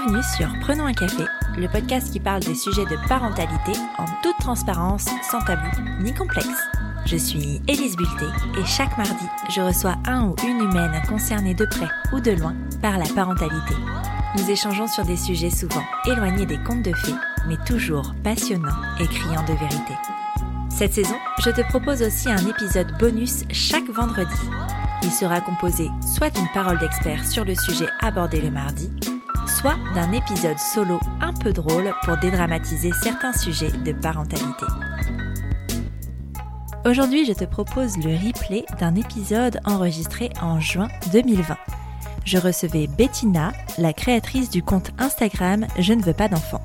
Bienvenue sur Prenons un café, le podcast qui parle des sujets de parentalité en toute transparence, sans tabou ni complexe. Je suis Élise Bulté et chaque mardi, je reçois un ou une humaine concernée de près ou de loin par la parentalité. Nous échangeons sur des sujets souvent éloignés des contes de fées, mais toujours passionnants et criants de vérité. Cette saison, je te propose aussi un épisode bonus chaque vendredi. Il sera composé soit d'une parole d'expert sur le sujet abordé le mardi, soit d'un épisode solo un peu drôle pour dédramatiser certains sujets de parentalité. Aujourd'hui, je te propose le replay d'un épisode enregistré en juin 2020. Je recevais Bettina, la créatrice du compte Instagram Je ne veux pas d'enfant.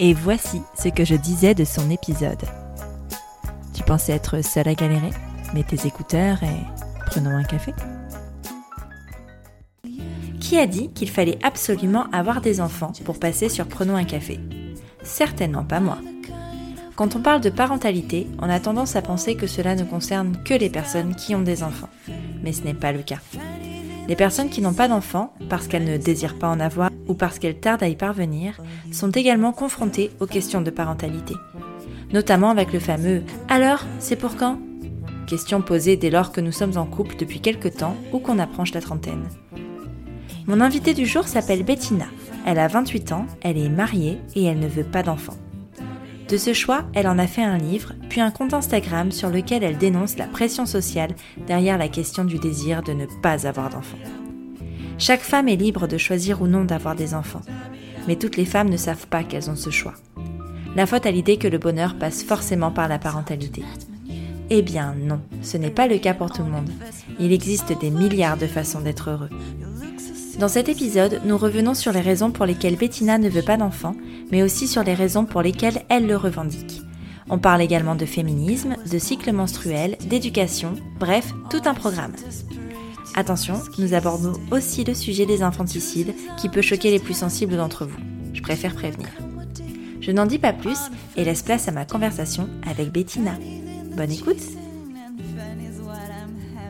Et voici ce que je disais de son épisode. Tu pensais être seule à galérer? Mets tes écouteurs et prenons un café. Qui a dit qu'il fallait absolument avoir des enfants pour passer sur Prenons un café? Certainement pas moi. Quand on parle de parentalité, on a tendance à penser que cela ne concerne que les personnes qui ont des enfants. Mais ce n'est pas le cas. Les personnes qui n'ont pas d'enfants, parce qu'elles ne désirent pas en avoir ou parce qu'elles tardent à y parvenir, sont également confrontées aux questions de parentalité. Notamment avec le fameux ⁇ Alors, c'est pour quand ?⁇ Question posée dès lors que nous sommes en couple depuis quelque temps ou qu'on approche la trentaine. Mon invitée du jour s'appelle Bettina. Elle a 28 ans, elle est mariée et elle ne veut pas d'enfants. De ce choix, elle en a fait un livre, puis un compte Instagram sur lequel elle dénonce la pression sociale derrière la question du désir de ne pas avoir d'enfants. Chaque femme est libre de choisir ou non d'avoir des enfants, mais toutes les femmes ne savent pas qu'elles ont ce choix. La faute à l'idée que le bonheur passe forcément par la parentalité. Eh bien non, ce n'est pas le cas pour tout le monde. Il existe des milliards de façons d'être heureux. Dans cet épisode, nous revenons sur les raisons pour lesquelles Bettina ne veut pas d'enfant, mais aussi sur les raisons pour lesquelles elle le revendique. On parle également de féminisme, de cycle menstruel, d'éducation, bref, tout un programme. Attention, nous abordons aussi le sujet des infanticides qui peut choquer les plus sensibles d'entre vous. Je préfère prévenir. Je n'en dis pas plus et laisse place à ma conversation avec Bettina. Bonne écoute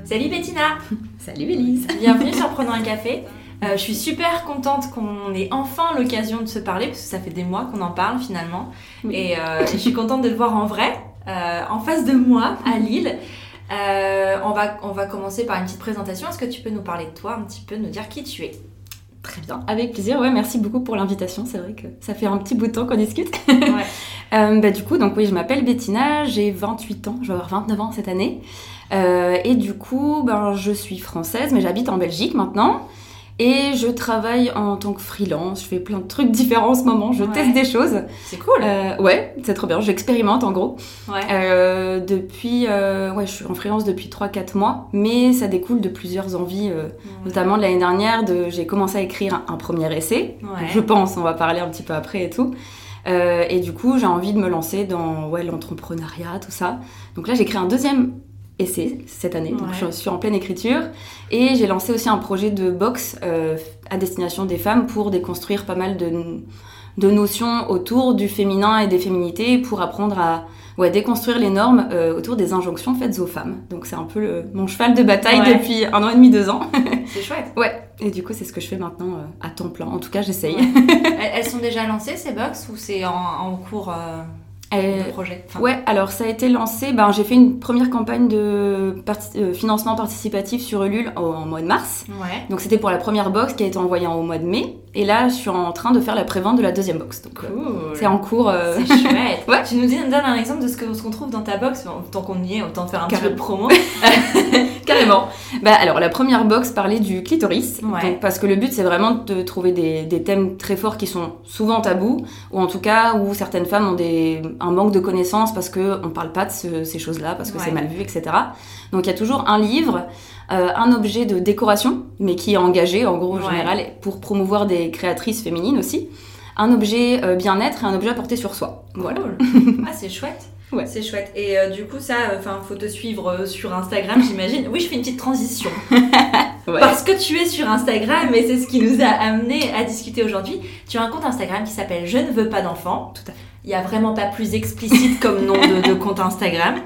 Salut Bettina Salut Elise Bienvenue sur Prenons un café. Euh, je suis super contente qu'on ait enfin l'occasion de se parler parce que ça fait des mois qu'on en parle finalement. Et, euh, et je suis contente de te voir en vrai, euh, en face de moi, à Lille. On, va, on va commencer par une petite présentation. Est-ce que tu peux nous parler de toi un petit peu, nous dire qui tu es? Très bien, avec plaisir. Ouais, merci beaucoup pour l'invitation. C'est vrai que ça fait un petit bout de temps qu'on discute. Ouais. Euh, bah, du coup, donc oui, je m'appelle Bettina, j'ai 28 ans, je vais avoir 29 ans cette année. Euh, et du coup, ben, je suis française, mais j'habite en Belgique maintenant. Et je travaille en tant que freelance, je fais plein de trucs différents en ce moment, je Ouais. teste des choses. C'est cool. Euh, ouais, c'est trop bien, j'expérimente en gros. ouais. Euh, depuis, euh, ouais, je suis en freelance depuis 3-4 mois, mais ça découle de plusieurs envies, euh, notamment de l'année dernière, de, j'ai commencé à écrire un, un premier essai, Ouais. je pense, on va parler un petit peu après et tout. Euh, et du coup, j'ai envie de me lancer dans ouais, l'entrepreneuriat, tout ça. Donc là, j'ai écrit un deuxième essai cette année, donc Ouais. je suis en pleine écriture. Et j'ai lancé aussi un projet de box euh, à destination des femmes pour déconstruire pas mal de, de notions autour du féminin et des féminités pour apprendre à ouais, déconstruire les normes euh, autour des injonctions faites aux femmes. Donc c'est un peu le- mon cheval de bataille Ouais. depuis un an et demi, deux ans. C'est chouette. ouais, et du coup c'est ce que je fais maintenant euh, à temps plein. En tout cas j'essaye. elles, elles sont déjà lancées ces box ou c'est en, en cours de projet Enfin, Ouais, alors ça a été lancé, ben, j'ai fait une première campagne de parti- euh, financement participatif sur Ulule en, en mois de mars. Ouais. Donc c'était pour la première box qui a été envoyée au mois de mai. Et là, je suis en train de faire la prévente de la deuxième box. Donc euh, Cool. c'est en cours. euh, C'est chouette. Ouais. Tu nous dis- donnes un exemple de ce qu'on trouve dans ta box. Tant qu'on y est, autant faire un petit peu de promo. Carrément. Bah, alors, la première box parlait du clitoris. Ouais. Donc, parce que le but, c'est vraiment de trouver des, des thèmes très forts qui sont souvent tabous, ou en tout cas où certaines femmes ont des, un manque de connaissances parce qu'on ne parle pas de ce- ces choses-là, parce que Ouais. c'est mal vu, etc. Donc, il y a toujours un livre, euh, un objet de décoration, mais qui est engagé, en gros, en Ouais. général, pour promouvoir des créatrices féminines aussi. Un objet euh, bien-être et un objet à porter sur soi. Voilà. Cool. Ah, c'est chouette. Ouais. C'est chouette. Et euh, du coup, ça, enfin, faut te suivre euh, sur Instagram, j'imagine. Oui, je fais une petite transition. Ouais. Parce que tu es sur Instagram et c'est ce qui nous a amené à discuter aujourd'hui. Tu as un compte Instagram qui s'appelle Je ne veux pas d'enfants. Tout à fait. Il n'y a vraiment pas plus explicite comme nom de, de compte Instagram.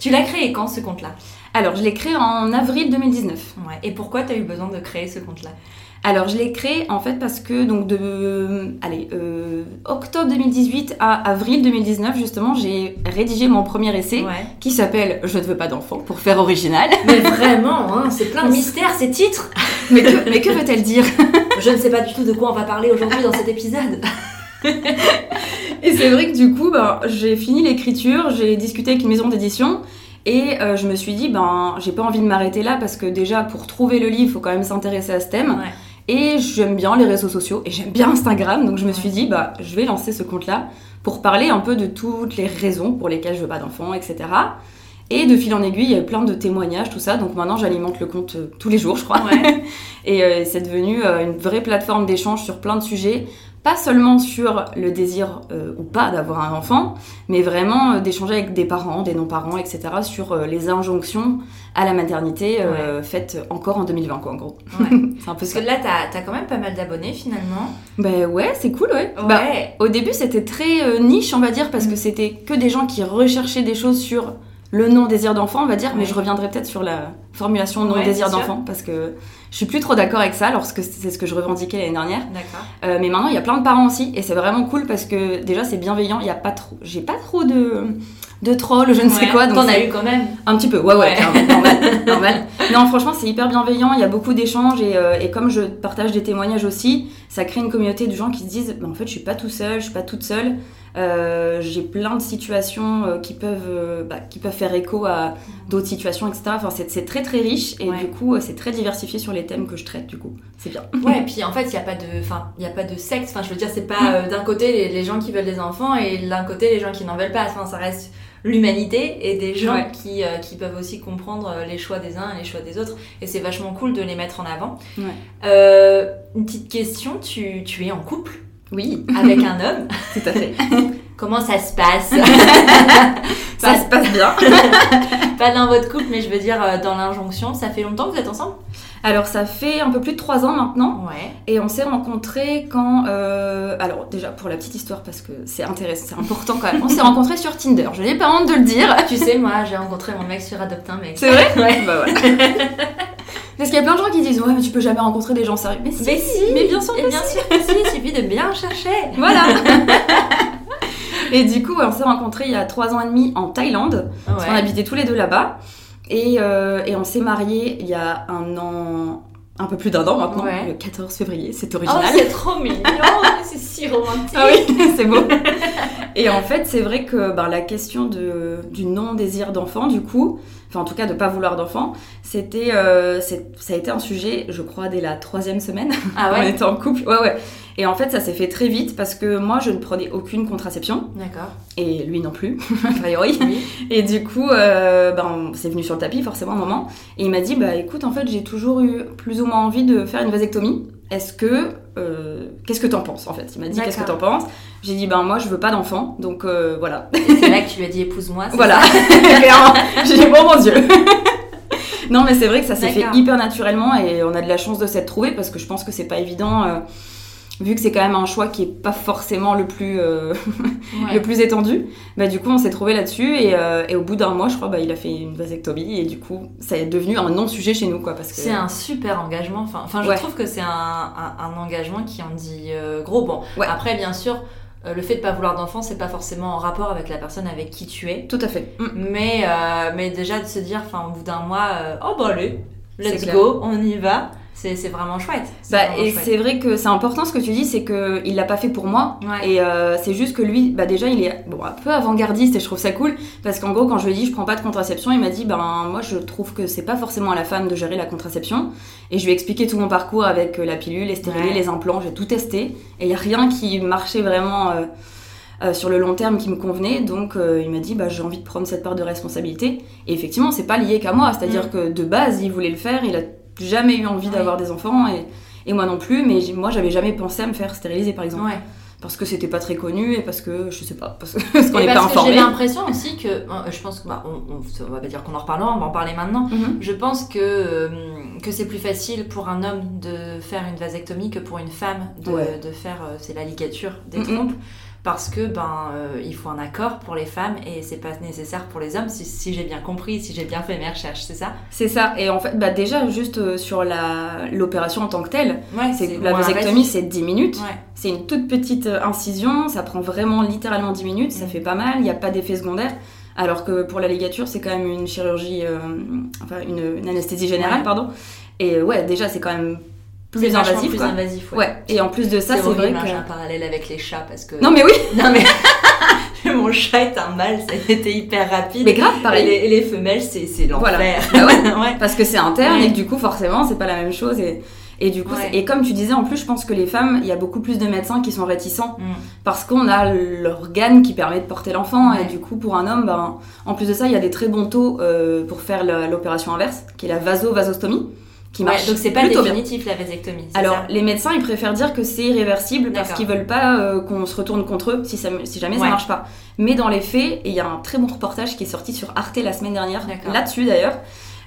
Tu l'as créé quand ce compte-là? Alors, je l'ai créé en avril 2019. Ouais. Et pourquoi tu as eu besoin de créer ce compte-là? Alors, je l'ai créé en fait parce que, donc, de allez, euh, octobre 2018 à avril 2019, justement, j'ai rédigé mon premier essai Ouais. qui s'appelle Je ne veux pas d'enfant, pour faire original. Mais vraiment, hein, c'est plein de mystères ces titres. mais que, mais que veut-elle dire? Je ne sais pas du tout de quoi on va parler aujourd'hui dans cet épisode. Et c'est vrai que du coup, ben, j'ai fini l'écriture, j'ai discuté avec une maison d'édition et euh, je me suis dit, ben, j'ai pas envie de m'arrêter là parce que déjà, pour trouver le livre, il faut quand même s'intéresser à ce thème. Ouais. Et j'aime bien les réseaux sociaux et j'aime bien Instagram, donc je me suis dit, bah, je vais lancer ce compte-là pour parler un peu de toutes les raisons pour lesquelles je veux pas d'enfant, etc. Et de fil en aiguille, il y a eu plein de témoignages, tout ça. Donc maintenant, j'alimente le compte euh, tous les jours, je crois. Ouais. Et euh, c'est devenu euh, une vraie plateforme d'échange sur plein de sujets. Pas seulement sur le désir euh, ou pas d'avoir un enfant, mais vraiment euh, d'échanger avec des parents, des non-parents, etc. sur euh, les injonctions à la maternité faites encore en 2020, quoi, en gros. Ouais. c'est un peu Parce ça. que là, t'as as quand même pas mal d'abonnés finalement. Ben ouais, c'est cool, ouais. Bah, au début, c'était très niche, on va dire, parce Mm. que c'était que des gens qui recherchaient des choses sur le non-désir d'enfant, on va dire, mais je reviendrai peut-être sur la formulation non-désir d'enfant, parce que je suis plus trop d'accord avec ça, lorsque c'est ce que je revendiquais l'année dernière. D'accord. Euh, mais maintenant, il y a plein de parents aussi, et c'est vraiment cool parce que déjà, c'est bienveillant, il y a pas trop, j'ai pas trop de, de trolls, je ne sais Ouais. quoi, donc T'en as eu quand même. un petit peu, ouais, ouais, normal, normal. Non, franchement, c'est hyper bienveillant, il y a beaucoup d'échanges et, euh, et comme je partage des témoignages aussi, ça crée une communauté de gens qui se disent, bah, en fait, je suis pas tout seul, je suis pas toute seule. Euh, j'ai plein de situations euh, qui peuvent, bah, qui peuvent faire écho à d'autres situations, etc. Enfin, c'est très très riche et Ouais. du coup, c'est très diversifié sur les thèmes que je traite. Du coup, c'est bien. Ouais, et puis en fait, il n'y a pas de, enfin, il y a pas de sexe. Enfin, je veux dire, c'est pas euh, d'un côté les, les gens qui veulent des enfants et d'un côté les gens qui n'en veulent pas. Enfin, ça reste l'humanité et des gens Ouais. qui, euh, qui peuvent aussi comprendre euh, les choix des uns et les choix des autres. Et c'est vachement cool de les mettre en avant. Ouais. Euh, une petite question, tu, tu es en couple Oui, avec un homme? tout à fait. Comment ça se passe? Ça se passe bien. Pas dans votre couple, mais je veux dire euh, dans l'injonction. Ça fait longtemps que vous êtes ensemble? Alors, ça fait un peu plus de trois ans maintenant. Ouais. Et on s'est rencontrés quand. euh, Alors, déjà, pour la petite histoire, parce que c'est intéressant, c'est important quand même. On s'est rencontrés sur Tinder. Je n'ai pas honte de le dire. Tu sais, moi, j'ai rencontré mon mec sur Adopt un mec. C'est vrai? Ouais. Bah. Parce qu'il y a plein de gens qui disent Ouais, mais tu peux jamais rencontrer des gens sérieux. Mais si, Mais si, mais bien sûr que bien si. sûr que si, il suffit de bien chercher. Voilà Et du coup, on s'est rencontrés il y a trois ans et demi en Thaïlande. Parce qu'on habitait tous les deux là-bas. Et, euh, et on s'est mariés il y a un an. Un peu plus d'un an maintenant, Ouais. le 14 février, c'est Oh, original. c'est trop mignon, c'est si romantique. Ah oui, c'est beau. Et en fait, c'est vrai que ben, la question de, du non-désir d'enfant, du coup, enfin en tout cas de pas vouloir d'enfant, c'était, euh, ça a été un sujet, je crois, dès la troisième semaine. Ah on ouais était en couple. Ouais, ouais. Et en fait, ça s'est fait très vite parce que moi, je ne prenais aucune contraception D'accord. et lui non plus, a priori. Oui. Et du coup, euh, ben, c'est venu sur le tapis forcément un moment. Et il m'a dit, bah écoute, en fait, j'ai toujours eu plus ou moins envie de faire une vasectomie. Est-ce que, euh, qu'est-ce que t'en penses en fait? Il m'a dit, qu'est-ce que t'en penses? J'ai dit, ben moi, je veux pas d'enfant, donc euh, voilà. C'est là que tu lui as dit épouse-moi. voilà, clairement. J'ai dit, bon mon dieu. non, mais c'est vrai que ça s'est fait hyper naturellement et on a de la chance de s'être trouvé parce que je pense que c'est pas évident. euh, Vu que c'est quand même un choix qui est pas forcément le plus euh, Ouais. le plus étendu. Bah, du coup, on s'est trouvé là-dessus et, euh, et au bout d'un mois, je crois, bah, il a fait une vasectomie et du coup, ça est devenu un non-sujet chez nous, quoi. Parce que C'est un super engagement. Enfin, enfin je Ouais. trouve que c'est un, un, un engagement qui en dit euh, gros. Bon, Ouais. après, bien sûr, le fait de pas vouloir d'enfant, c'est pas forcément en rapport avec la personne avec qui tu es. tout à fait. Mm. Mais, mais déjà de se dire, enfin, au bout d'un mois, oh bah allez, let's go, on y va. C'est vraiment chouette. C'est Bah, vraiment et c'est vrai que c'est important ce que tu dis, c'est que il l'a pas fait pour moi. Ouais. Et euh, c'est juste que lui, bah déjà, il est bon, un peu avant-gardiste et je trouve ça cool parce qu'en gros, quand je lui ai dit je prends pas de contraception, il m'a dit ben moi je trouve que c'est pas forcément à la femme de gérer la contraception. Et je lui ai expliqué tout mon parcours avec euh, la pilule, les stérilés, Ouais. les implants, j'ai tout testé et il y a rien qui marchait vraiment. euh, euh, sur le long terme qui me convenait, donc euh, il m'a dit bah, j'ai envie de prendre cette part de responsabilité. Et effectivement, c'est pas lié qu'à moi, c'est-à-dire Mm. que de base, il voulait le faire, il a jamais eu envie Ouais. d'avoir des enfants et, et moi non plus, mais moi j'avais jamais pensé à me faire stériliser par exemple Ouais. parce que c'était pas très connu et parce que je sais pas parce, que- parce qu'on n'est pas que j'ai informé. l'impression aussi que, je pense que, bah, on, on, on va pas dire qu'on en reparlera, on va en parler maintenant. Mhm. Je pense que, euh, que c'est plus facile pour un homme de faire une vasectomie que pour une femme de, Ouais. de faire, euh, c'est la ligature des Mhm. trompes. Parce que ben euh, il faut un accord pour les femmes et c'est pas nécessaire pour les hommes si, si j'ai bien compris, si j'ai bien fait mes recherches, c'est ça? C'est ça. Et en fait, bah déjà juste euh, sur la l'opération en tant que telle, Ouais, c'est la vasectomie c'est 10 minutes. Ouais. C'est une toute petite euh, incision, ça prend vraiment littéralement 10 minutes, ça Mm. fait pas mal, il n'y a pas d'effet secondaire. Alors que pour la ligature, c'est quand même une chirurgie, euh, enfin une, une anesthésie générale, Ouais. pardon. Et ouais, déjà c'est quand même plus invasif. plus invasif, ouais. Ouais. Et en plus de ça, c'est vrai hein, que. j'ai un parallèle avec les chats parce que. Non mais oui, Non, mais mon chat est un mâle, ça a été hyper rapide. mais grave, pareil. les, et les femelles, c'est c'est l'enfer. Voilà. Bah ouais. Parce que c'est interne Ouais. et que du coup, forcément, c'est pas la même chose. Et, et du coup, Ouais. et comme tu disais, en plus, je pense que les femmes, il y a beaucoup plus de médecins qui sont réticents Mm. parce qu'on a l'organe qui permet de porter l'enfant. Ouais. Et du coup, pour un homme, ben, en plus de ça, il y a des très bons taux euh, pour faire l'opération inverse, qui est la vasovasostomie, qui Ouais, marche donc c'est pas plutôt bien. définitif la vasectomie. Alors, ça les médecins, ils préfèrent dire que c'est irréversible parce qu'ils veulent pas euh, qu'on se retourne contre eux si, ça, si jamais Ouais. ça marche pas. Mais dans les faits, et il y a un très bon reportage qui est sorti sur Arte la semaine dernière, là-dessus d'ailleurs,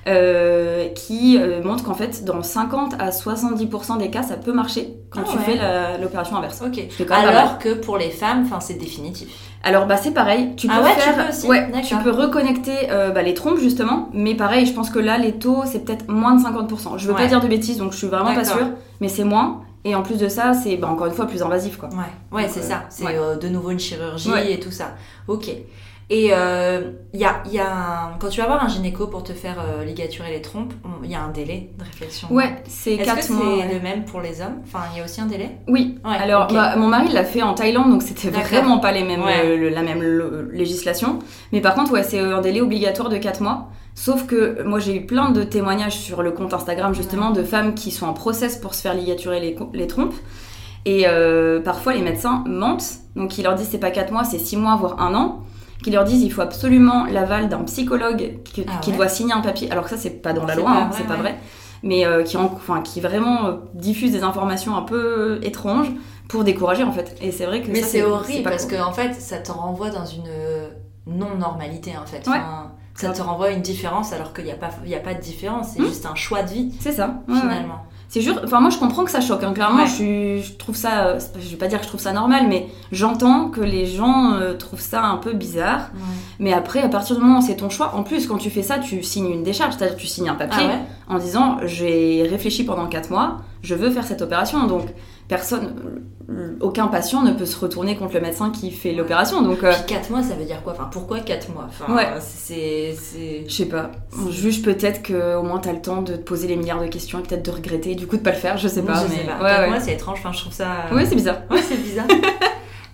euh, qui euh, montre qu'en fait, dans 50 à 70% des cas, ça peut marcher quand Ah tu ouais. fais l'opération inverse. Ok. Alors que pour les femmes, c'est définitif. Alors bah c'est pareil, tu peux Ah ouais, tu faire, peux aussi, ouais, tu peux reconnecter euh, bah, les trompes justement, mais pareil, je pense que là les taux c'est peut-être moins de 50%. Je veux Ouais. pas dire de bêtises, donc je suis vraiment pas sûre, mais c'est moins. Et en plus de ça, c'est bah, encore une fois plus invasif quoi. Ouais, ouais, c'est euh, ça. C'est euh, de nouveau une chirurgie et tout ça. Ok. Et euh, y a, il y a un- quand tu vas voir un gynéco pour te faire euh, ligaturer les trompes, il y a un délai de réflexion. Ouais, c'est Est-ce 4 que mois. c'est ouais. le même pour les hommes? Enfin, il y a aussi un délai? Oui. Ouais, Alors bah, mon mari l'a fait en Thaïlande, donc c'était vraiment pas les mêmes, Ouais. euh, la même législation. Mais par contre, ouais, c'est un délai obligatoire de 4 mois. Sauf que moi j'ai eu plein de témoignages sur le compte Instagram justement de femmes qui sont en process pour se faire ligaturer les, trompes. Et euh, parfois les médecins mentent, donc ils leur disent c'est pas 4 mois, c'est 6 mois, voire un an. Qui leur disent il faut absolument l'aval d'un psychologue qui, Ah qui ouais. doit signer un papier. Alors que ça c'est pas dans la loi, hein, c'est pas vrai. Mais euh, qui, en- enfin, qui vraiment euh, diffuse des informations un peu étranges pour décourager en fait. Et c'est vrai que Mais c'est horrible parce cool. que en fait, ça te renvoie dans une euh, non-normalité en fait. Enfin, ça te renvoie une différence alors qu'il n'y a, pas- il y a pas de différence, c'est Hmm. juste un choix de vie c'est ça. finalement. C'est juste, enfin moi je comprends que ça choque. hein. Clairement, Ouais. je, trouve ça, euh, je vais pas dire que je trouve ça normal, mais j'entends que les gens euh, trouvent ça un peu bizarre. Mais après, à partir du moment où c'est ton choix, en plus quand tu fais ça, tu signes une décharge, c'est-à-dire tu signes un papier Ah ouais en disant j'ai réfléchi pendant 4 mois, je veux faire cette opération. Donc personne, aucun patient ne peut se retourner contre le médecin qui fait l'opération. Donc euh, Puis 4 mois, ça veut dire quoi? Enfin, pourquoi 4 mois? Enfin, Ouais. C'est. je sais pas, on juge peut-être que au moins t'as le temps de te poser les milliards de questions et peut-être de regretter, du coup de pas le faire, je sais pas. Je mais... sais pas. Ouais, 4 ouais. mois, c'est étrange. Enfin, je trouve ça. Ouais, c'est bizarre. Ouais, c'est bizarre.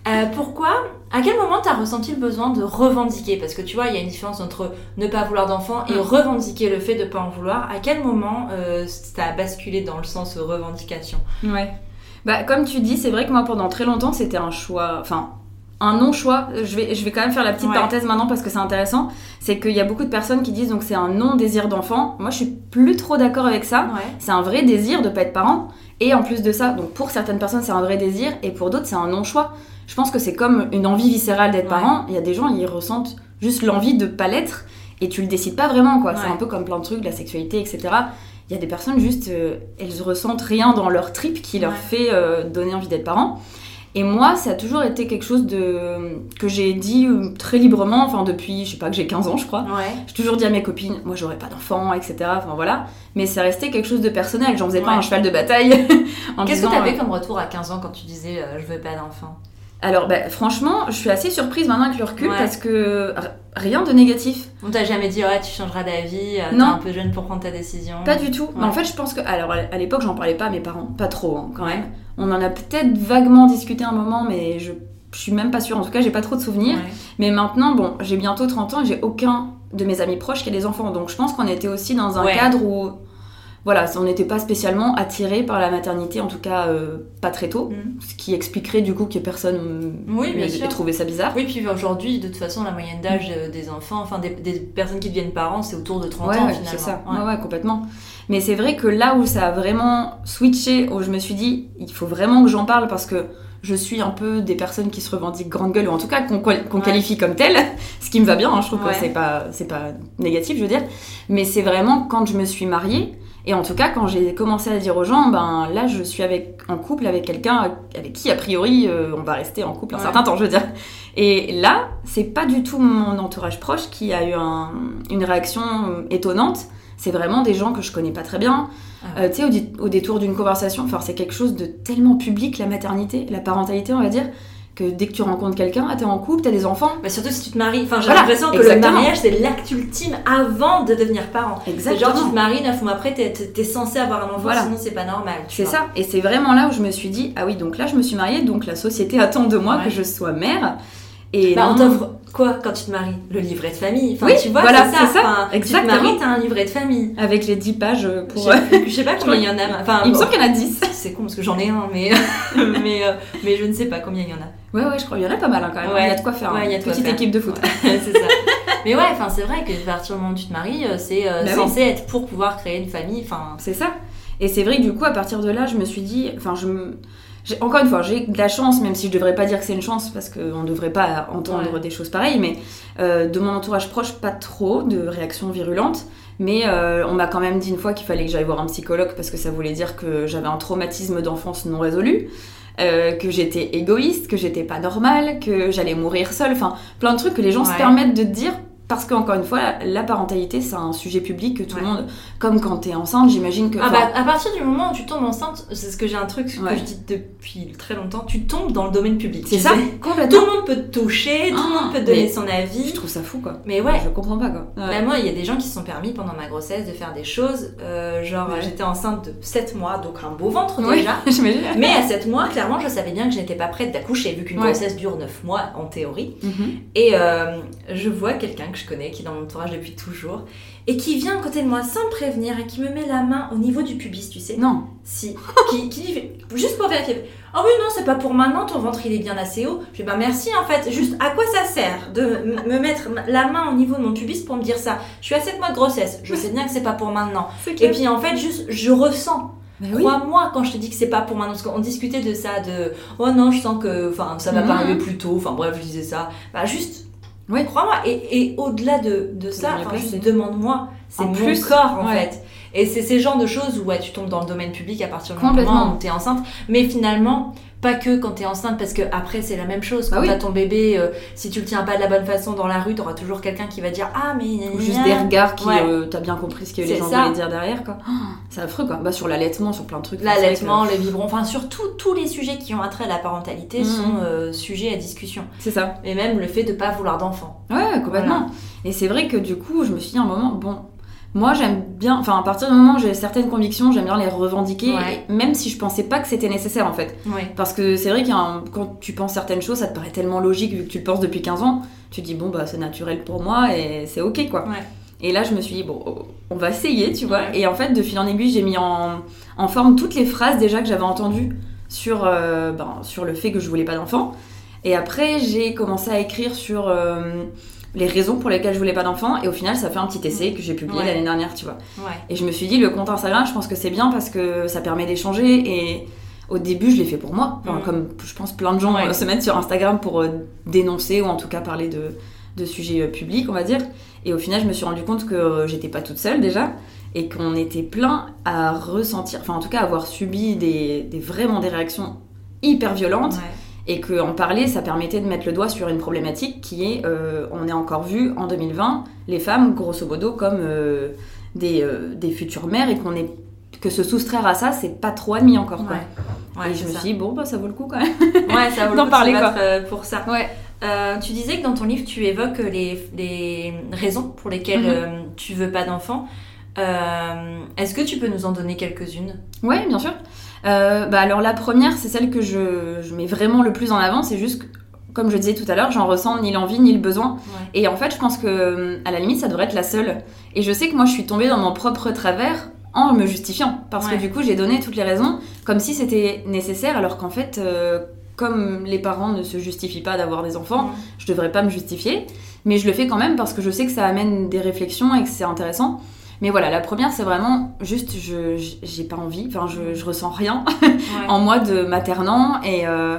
Euh, pourquoi À quel moment t'as ressenti le besoin de revendiquer? Parce que tu vois, il y a une différence entre ne pas vouloir d'enfant et Mm. revendiquer le fait de pas en vouloir. À quel moment euh, ça a basculé dans le sens revendication? Ouais. Bah, comme tu dis, c'est vrai que moi, pendant très longtemps, c'était un choix. Enfin, un non-choix. Je vais, je vais quand même faire la petite Ouais. parenthèse maintenant parce que c'est intéressant. C'est qu'il y a beaucoup de personnes qui disent donc c'est un non-désir d'enfant. Moi, je suis plus trop d'accord avec ça. Ouais. C'est un vrai désir de pas être parent. Et en plus de ça, donc pour certaines personnes, c'est un vrai désir. Et pour d'autres, c'est un non-choix. Je pense que c'est comme une envie viscérale d'être Ouais. parent. Il y a des gens, ils ressentent juste l'envie de pas l'être. Et tu le décides pas vraiment, quoi. C'est un peu comme plein de trucs, la sexualité, etc. Il y a des personnes juste, euh, elles ressentent rien dans leur trip qui leur Ouais. fait euh, donner envie d'être parent. Et moi, ça a toujours été quelque chose de que j'ai dit euh, très librement, enfin depuis, je sais pas, que j'ai 15 ans, je crois. Ouais. J'ai toujours dit à mes copines, moi j'aurais pas d'enfant, etc. Enfin voilà. Mais c'est resté quelque chose de personnel. J'en faisais pas un cheval de bataille. Qu'est-ce que t'avais euh, comme retour à 15 ans quand tu disais euh, je veux pas d'enfant Alors, bah, franchement, je suis assez surprise maintenant avec le recul Ouais. parce que rien de négatif. On t'a jamais dit ouais tu changeras d'avis, euh, t'es Non. un peu jeune pour prendre ta décision Pas du tout. Mais en fait, je pense que. Alors, à l'époque, j'en parlais pas à mes parents. Pas trop, hein, quand même. On en a peut-être vaguement discuté un moment, mais je, je suis même pas sûre. En tout cas, j'ai pas trop de souvenirs. Ouais. Mais maintenant, bon, j'ai bientôt 30 ans et j'ai aucun de mes amis proches qui a des enfants. Donc, je pense qu'on était aussi dans un cadre où. Voilà, on n'était pas spécialement attiré par la maternité, en tout cas euh, pas très tôt. Mhm. Ce qui expliquerait du coup que personne Oui, ait- ait trouvé ça bizarre. Oui, puis aujourd'hui, de toute façon, la moyenne d'âge euh, des enfants, enfin des, des personnes qui deviennent parents, c'est autour de 30 Ouais, ans ouais, finalement. c'est ça. Ouais. Complètement. Mais c'est vrai que là où ça a vraiment switché, où je me suis dit, il faut vraiment que j'en parle parce que je suis un peu des personnes qui se revendiquent grande gueule, ou en tout cas qu'on Ouais. qualifie comme telles, ce qui me va bien, hein, je trouve Ouais. que c'est pas, c'est pas négatif, je veux dire. Mais c'est vraiment quand je me suis mariée, Et en tout cas, quand j'ai commencé à dire aux gens, ben là, je suis avec, en couple avec quelqu'un avec qui, a priori, euh, on va rester en couple un certain temps, je veux dire. Et là, c'est pas du tout mon entourage proche qui a eu une réaction étonnante. C'est vraiment des gens que je connais pas très bien. Ah euh, tu sais, au, détour d'une conversation, enfin, c'est quelque chose de tellement public, la maternité, la parentalité, on va dire que dès que tu rencontres quelqu'un, ah, t'es en couple, t'as des enfants. Mais surtout si tu te maries. Enfin, j'ai l'impression que le mariage, c'est l'acte ultime avant de devenir parent. Exactement. Genre, tu te maries, neuf mois après, t'es es, censé avoir un enfant, sinon c'est pas normal. C'est ça. Et c'est vraiment là où je me suis dit, ah oui, donc là, je me suis mariée, donc la société attend de moi que je sois mère. Et bah, on t'offre quoi quand tu te maries? Le livret de famille. Enfin, oui, tu vois, voilà, c'est ça. Exactement. Tu te maries, t'as un livret de famille. Avec les 10 pages pour. Je sais pas combien il y en a. Enfin, il me semble qu'il y en a 10. C'est con parce que j'en ai un, mais, mais, euh, mais je ne sais pas combien il y en a. Ouais, ouais, je crois qu'il y en a pas mal hein, quand même. Il y a de quoi faire. Ouais, il y a de Petite équipe de foot. c'est ça. mais ouais, enfin, c'est vrai que à partir du moment où tu te maries, euh, c'est euh, bah censé être pour pouvoir créer une famille. Enfin, c'est ça. Et c'est vrai que du coup, à partir de là, je me suis dit, enfin, je me encore une fois, j'ai de la chance, même si je devrais pas dire que c'est une chance, parce qu'on ne devrait pas entendre des choses pareilles, mais euh, de mon entourage proche, pas trop de réactions virulentes. Mais euh, on m'a quand même dit une fois qu'il fallait que j'aille voir un psychologue parce que ça voulait dire que j'avais un traumatisme d'enfance non résolu. Euh, que j'étais égoïste, que j'étais pas normale, que j'allais mourir seule, enfin plein de trucs que les gens se permettent de dire parce qu'encore une fois, la parentalité, c'est un sujet public que tout le monde, comme quand t'es enceinte, j'imagine que. Ah bah, à partir du moment où tu tombes enceinte, c'est ce que j'ai un truc que je dis depuis très longtemps, tu tombes dans le domaine public. C'est ça Complètement. Tout le monde peut te toucher, tout le monde peut te donner son avis. Je trouve ça fou quoi. Mais ouais. Je comprends pas quoi. Bah, moi, il y a des gens qui se sont permis pendant ma grossesse de faire des choses, euh, genre j'étais enceinte de 7 mois, donc un beau ventre déjà. Mais à 7 mois, clairement, je savais bien que je n'étais pas prête d'accoucher, vu qu'une grossesse dure 9 mois en théorie. Mhm. Et euh, je vois quelqu'un que je connais qui est dans mon depuis toujours, et qui vient à côté de moi sans prévenir et qui me met la main au niveau du pubis, tu sais. Non. Si. qui, qui dit, juste pour vérifier. Ah oh oui, non, c'est pas pour maintenant, ton ventre il est bien assez haut. Je dis, bah merci en fait, juste à quoi ça sert de me mettre la main au niveau de mon pubis pour me dire ça? Je suis à 7 mois de grossesse, je sais bien que c'est pas pour maintenant. Et puis en fait, juste, je ressens. Crois-moi quand je te dis que c'est pas pour maintenant, parce qu'on discutait de ça, de oh non, je sens que enfin ça va pas mhm. arriver plus tôt, enfin bref, je disais ça. Bah juste oui. Crois-moi. Et, et au-delà de, de ça, demande-moi. C'est mon plus, corps, en fait. Et c'est ces genres de choses où ouais, tu tombes dans le domaine public à partir du moment où tu es enceinte. Mais finalement, pas que quand t'es enceinte, parce que après c'est la même chose. Bah quand t'as ton bébé, euh, si tu le tiens pas de la bonne façon dans la rue, t'auras toujours quelqu'un qui va dire Ah, mais. Ou juste des regards qui. Euh, t'as bien compris ce que les gens voulaient dire derrière, quoi. c'est affreux, quoi. Bah, sur l'allaitement, sur plein de trucs. L'allaitement, le biberon, enfin, surtout tous les sujets qui ont attrait à la parentalité mhm. sont euh, sujets à discussion. C'est ça. Et même le fait de pas vouloir d'enfant. Ouais, complètement. Et c'est vrai que du coup, je me suis dit un moment, bon, moi j'aime bien, enfin à partir du moment où j'ai certaines convictions, j'aime bien les revendiquer, même si je pensais pas que c'était nécessaire en fait. Parce que c'est vrai que quand tu penses certaines choses, ça te paraît tellement logique vu que tu le penses depuis 15 ans, tu te dis bon bah c'est naturel pour moi et c'est ok quoi. Et là je me suis dit bon on va essayer tu vois. Et en fait de fil en aiguille j'ai mis en, en, forme toutes les phrases déjà que j'avais entendues sur, euh, ben, sur le fait que je voulais pas d'enfant. Et après j'ai commencé à écrire sur... Euh, les raisons pour lesquelles je voulais pas d'enfant et au final ça fait un petit essai que j'ai publié l'année dernière tu vois. Et je me suis dit le compte Instagram je pense que c'est bien parce que ça permet d'échanger et au début je l'ai fait pour moi. Mm. comme je pense plein de gens euh, se mettent sur Instagram pour euh, dénoncer ou en tout cas parler de, de sujets euh, publics on va dire. Et au final je me suis rendu compte que j'étais pas toute seule déjà et qu'on était plein à ressentir enfin en tout cas avoir subi des, des vraiment des réactions hyper violentes et qu'en parler, ça permettait de mettre le doigt sur une problématique qui est, euh, on est encore vu en 2020, les femmes, grosso modo, comme euh, des, euh, des, futures mères, et qu'on est que se soustraire à ça, c'est pas trop admis encore. Quoi. et je me suis dit, bon, bah, ça vaut le coup quand même. Ouais, ça vaut le coup parler, quoi. pour ça. Ouais. tu disais que dans ton livre, tu évoques les, les raisons pour lesquelles mm-hmm. tu veux pas d'enfant. Est-ce que tu peux nous en donner quelques-unes? Oui, bien sûr. Euh, bah alors la première, c'est celle que je, mets vraiment le plus en avant, c'est juste comme je disais tout à l'heure, j'en ressens ni l'envie ni le besoin. Et en fait, je pense que à la limite, ça devrait être la seule. Et je sais que moi, je suis tombée dans mon propre travers en me justifiant, parce que du coup, j'ai donné toutes les raisons comme si c'était nécessaire, alors qu'en fait, euh, comme les parents ne se justifient pas d'avoir des enfants, je devrais pas me justifier. Mais je le fais quand même parce que je sais que ça amène des réflexions et que c'est intéressant. Mais voilà, la première, c'est vraiment juste, je j'ai pas envie, enfin, je, je ressens rien en moi de maternant. Et, euh,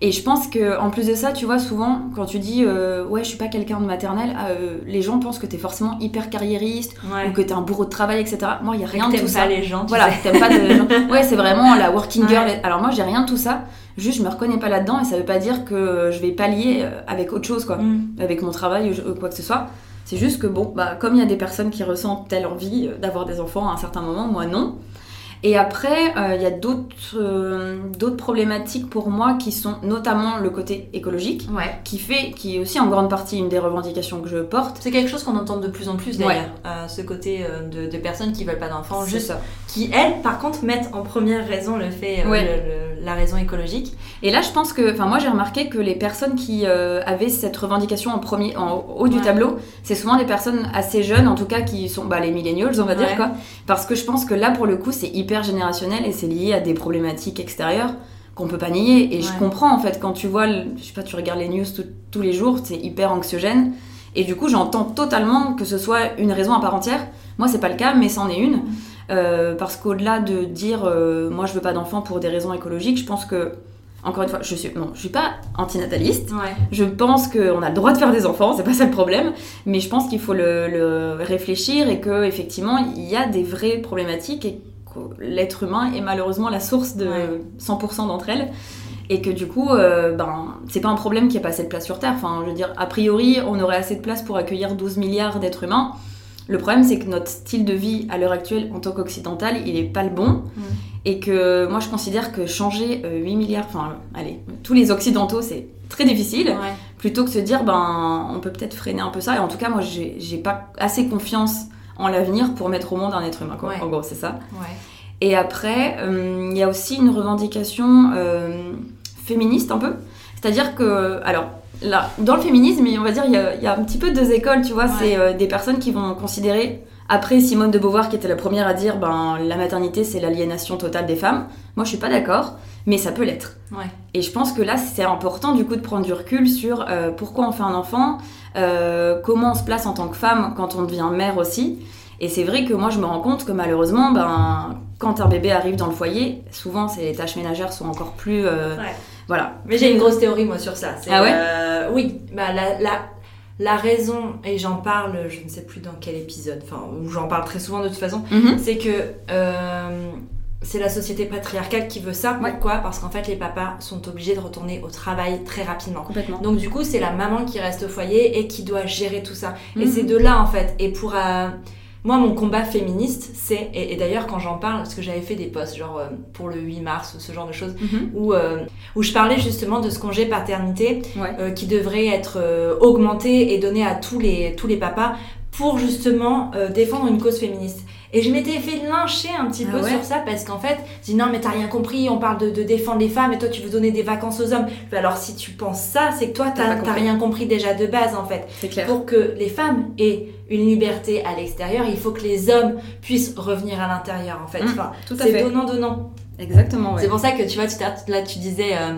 Et je pense que en plus de ça, tu vois, souvent, quand tu dis euh, ouais, je suis pas quelqu'un de maternel, euh, les gens pensent que t'es forcément hyper carriériste ou que t'es un bourreau de travail, etc. Moi, il y a rien de tout ça. les gens. Voilà, t'aimes pas de gens. Ouais, c'est vraiment la working girl. Alors moi, j'ai rien de tout ça. Juste, je me reconnais pas là-dedans et ça veut pas dire que je vais pallier avec autre chose, quoi, Mm. avec mon travail ou quoi que ce soit. C'est juste que bon, bah comme il y a des personnes qui ressentent telle envie euh, d'avoir des enfants à un certain moment, moi non. Et après, euh, il y a d'autres euh, d'autres problématiques pour moi qui sont notamment le côté écologique, Ouais. qui fait, qui est aussi en grande partie une des revendications que je porte. C'est quelque chose qu'on entend de plus en plus d'ailleurs, euh, ce côté de, de personnes qui veulent pas d'enfants, juste ça. qui elles, par contre, mettent en première raison le fait, Ouais. le- le- la raison écologique. Et là, je pense que, enfin, moi, j'ai remarqué que les personnes qui euh, avaient cette revendication en premier, en haut du tableau, c'est souvent des personnes assez jeunes, en tout cas, qui sont bah, les millennials, on va dire quoi. Parce que je pense que là, pour le coup, c'est hyper générationnel et c'est lié à des problématiques extérieures qu'on peut pas nier. Et je comprends en fait quand tu vois, le- je sais pas, tu regardes les news tout- tous les jours, c'est hyper anxiogène. Et du coup, j'entends totalement que ce soit une raison à part entière. Moi, c'est pas le cas, mais c'en est une. Euh, parce qu'au-delà de dire euh, moi je veux pas d'enfant pour des raisons écologiques, je pense que encore une fois, je suis non, je suis pas antinataliste. Ouais. Je pense qu'on a le droit de faire des enfants, c'est pas ça le problème, mais je pense qu'il faut le, le réfléchir et que effectivement il y a des vraies problématiques et que l'être humain est malheureusement la source de Ouais. 100% d'entre elles et que du coup euh, ben c'est pas un problème qu'il n'y ait pas assez de place sur Terre. Enfin, je veux dire, a priori, on aurait assez de place pour accueillir 12 milliards d'êtres humains. Le problème, c'est que notre style de vie à l'heure actuelle, en tant qu'occidental, il est pas le bon. Et que moi, je considère que changer euh, 8 milliards, enfin, allez, tous les occidentaux, c'est très difficile. Ouais. Plutôt que de se dire, ben, on peut peut-être freiner un peu ça. Et en tout cas, moi, j'ai pas assez confiance en l'avenir pour mettre au monde un être humain, quoi. Ouais. En gros, c'est ça. Ouais. Et après, euh, il y a aussi une revendication euh, féministe un peu. C'est-à-dire que, alors, là, dans le féminisme, on va dire, il y a, il y a un petit peu deux écoles, tu vois. Ouais. C'est euh, des personnes qui vont considérer, après Simone de Beauvoir, qui était la première à dire, ben, la maternité, c'est l'aliénation totale des femmes. Moi, je suis pas d'accord, mais ça peut l'être. Ouais. Et je pense que là, c'est important, du coup, de prendre du recul sur pourquoi on fait un enfant, euh, comment on se place en tant que femme quand on devient mère aussi. Et c'est vrai que moi, je me rends compte que malheureusement, ben, quand un bébé arrive dans le foyer, souvent, ces tâches ménagères sont encore plus. euh, Ouais. Voilà. Mais j'ai une grosse théorie moi sur ça. Ah ouais euh, Oui, bah la, la, la raison, et j'en parle, je ne sais plus dans quel épisode, enfin, où j'en parle très souvent de toute façon, Mhm. c'est que c'est la société patriarcale qui veut ça. Ouais. Pourquoi? Parce qu'en fait, les papas sont obligés de retourner au travail très rapidement. Complètement. Donc du coup, c'est la maman qui reste au foyer et qui doit gérer tout ça. Et Mhm. c'est de là en fait. Et pour euh, moi, mon combat féministe, c'est et, et d'ailleurs quand j'en parle, parce que j'avais fait des posts genre euh, pour le 8 mars ou ce genre de choses, Mhm. où euh, où je parlais justement de ce congé paternité Ouais. euh, qui devrait être euh, augmenté et donné à tous les tous les papas pour justement défendre une cause féministe. Et je m'étais fait lyncher un petit Ah peu ouais sur ça parce qu'en fait, je dis non mais t'as rien compris, on parle de, de défendre les femmes et toi tu veux donner des vacances aux hommes. Alors si tu penses ça, c'est que toi T'as rien compris déjà de base en fait. C'est clair. Pour que les femmes aient une liberté à l'extérieur, il faut que les hommes puissent revenir à l'intérieur en fait. Mm, Enfin, tout à c'est fait. donnant donnant. Exactement, ouais. C'est pour ça que tu vois, tu là tu disais, euh,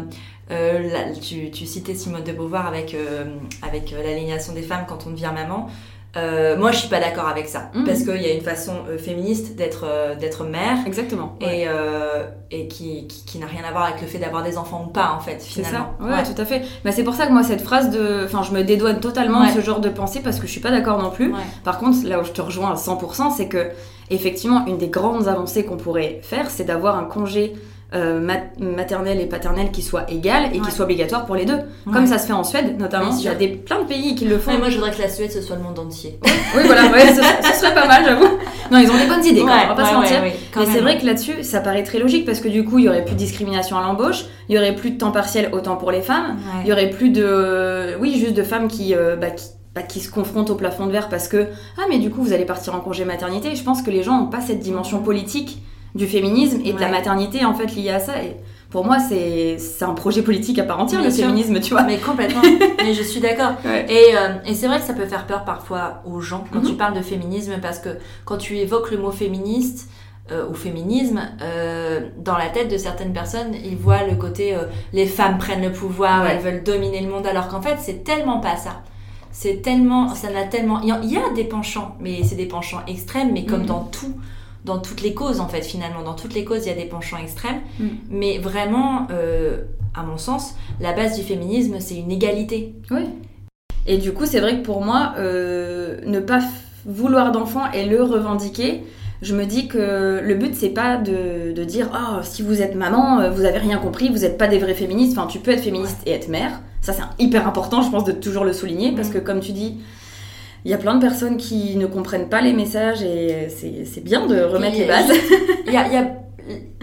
euh, là, tu, tu citais Simone de Beauvoir avec, euh, avec l'aliénation des femmes quand on devient maman. Euh, moi je suis pas d'accord avec ça Mhm. parce qu'il y a une façon euh, féministe d'être euh, d'être mère Exactement. ouais. et, et qui, qui, qui n'a rien à voir avec le fait d'avoir des enfants ou pas en fait C'est finalement. ça, ouais, tout à fait. Bah, c'est pour ça que moi, cette phrase de. Enfin, je me dédouane totalement Ouais. de ce genre de pensée parce que je suis pas d'accord non plus. Par contre, là où je te rejoins à 100%, c'est que, effectivement, une des grandes avancées qu'on pourrait faire, c'est d'avoir un congé euh, mat- maternel et paternel qui soit égal et Ouais. qui soit obligatoire pour les deux. Ouais. Comme ça se fait en Suède, notamment. Il y a des, plein de pays qui le font. Ouais, moi je voudrais que la Suède ce soit le monde entier. Oui, voilà, ce, ce serait pas mal, j'avoue. Non, ils ont des bonnes idées, quand même, on va pas se mentir. Mais c'est vrai que là-dessus, ça paraît très logique parce que du coup, il y aurait plus de discrimination à l'embauche, il y aurait plus de temps partiel autant pour les femmes, il y aurait plus de, oui, juste de femmes qui, euh, bah, qui, bah, qui se confrontent au plafond de verre parce que ah mais du coup vous allez partir en congé maternité. Je pense que les gens n'ont pas cette dimension politique du féminisme et de la maternité en fait liée à ça. Et pour moi, c'est un projet politique à part entière Bien le sûr. féminisme, tu vois. Mais complètement. Mais je suis d'accord. Ouais. Et, euh, et c'est vrai que ça peut faire peur parfois aux gens quand Mhm. tu parles de féminisme parce que quand tu évoques le mot féministe euh, ou féminisme, euh, dans la tête de certaines personnes, ils voient le côté euh, les femmes prennent le pouvoir, Ouais. elles veulent dominer le monde, alors qu'en fait c'est tellement pas ça. C'est tellement, ça n'a tellement, il y a- il y a des penchants, mais c'est des penchants extrêmes, mais comme Mhm. dans tout dans toutes les causes en fait finalement. Dans toutes les causes, il y a des penchants extrêmes, mm. mais vraiment, euh, à mon sens, la base du féminisme, c'est une égalité. Oui. Et du coup, c'est vrai que pour moi, euh, ne pas vouloir d'enfant et le revendiquer, je me dis que le but c'est pas de, de, dire oh si vous êtes maman euh, vous avez rien compris vous n'êtes pas des vrais féministes enfin tu peux être féministe et être mère ça c'est hyper important je pense de toujours le souligner parce mm. que comme tu dis il y a plein de personnes qui ne comprennent pas les messages et c'est bien de remettre les bases. Il y a, y, a,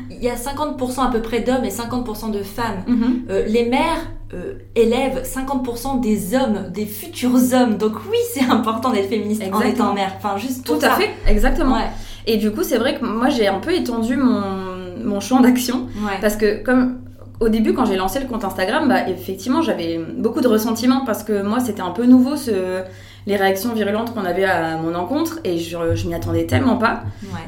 y a 50% à peu près d'hommes et 50% de femmes. Mhm. Euh, les mères euh, élèvent 50% des hommes, des futurs hommes. Donc oui, c'est important d'être féministe Exactement. en étant mère. Enfin, juste Tout à fait, exactement. Et du coup, c'est vrai que moi, j'ai un peu étendu mon, mon champ d'action. Parce que comme au début, quand j'ai lancé le compte Instagram, bah, effectivement, j'avais beaucoup de ressentiment parce que moi, c'était un peu nouveau ce les réactions virulentes qu'on avait à mon encontre et je, je m'y attendais tellement pas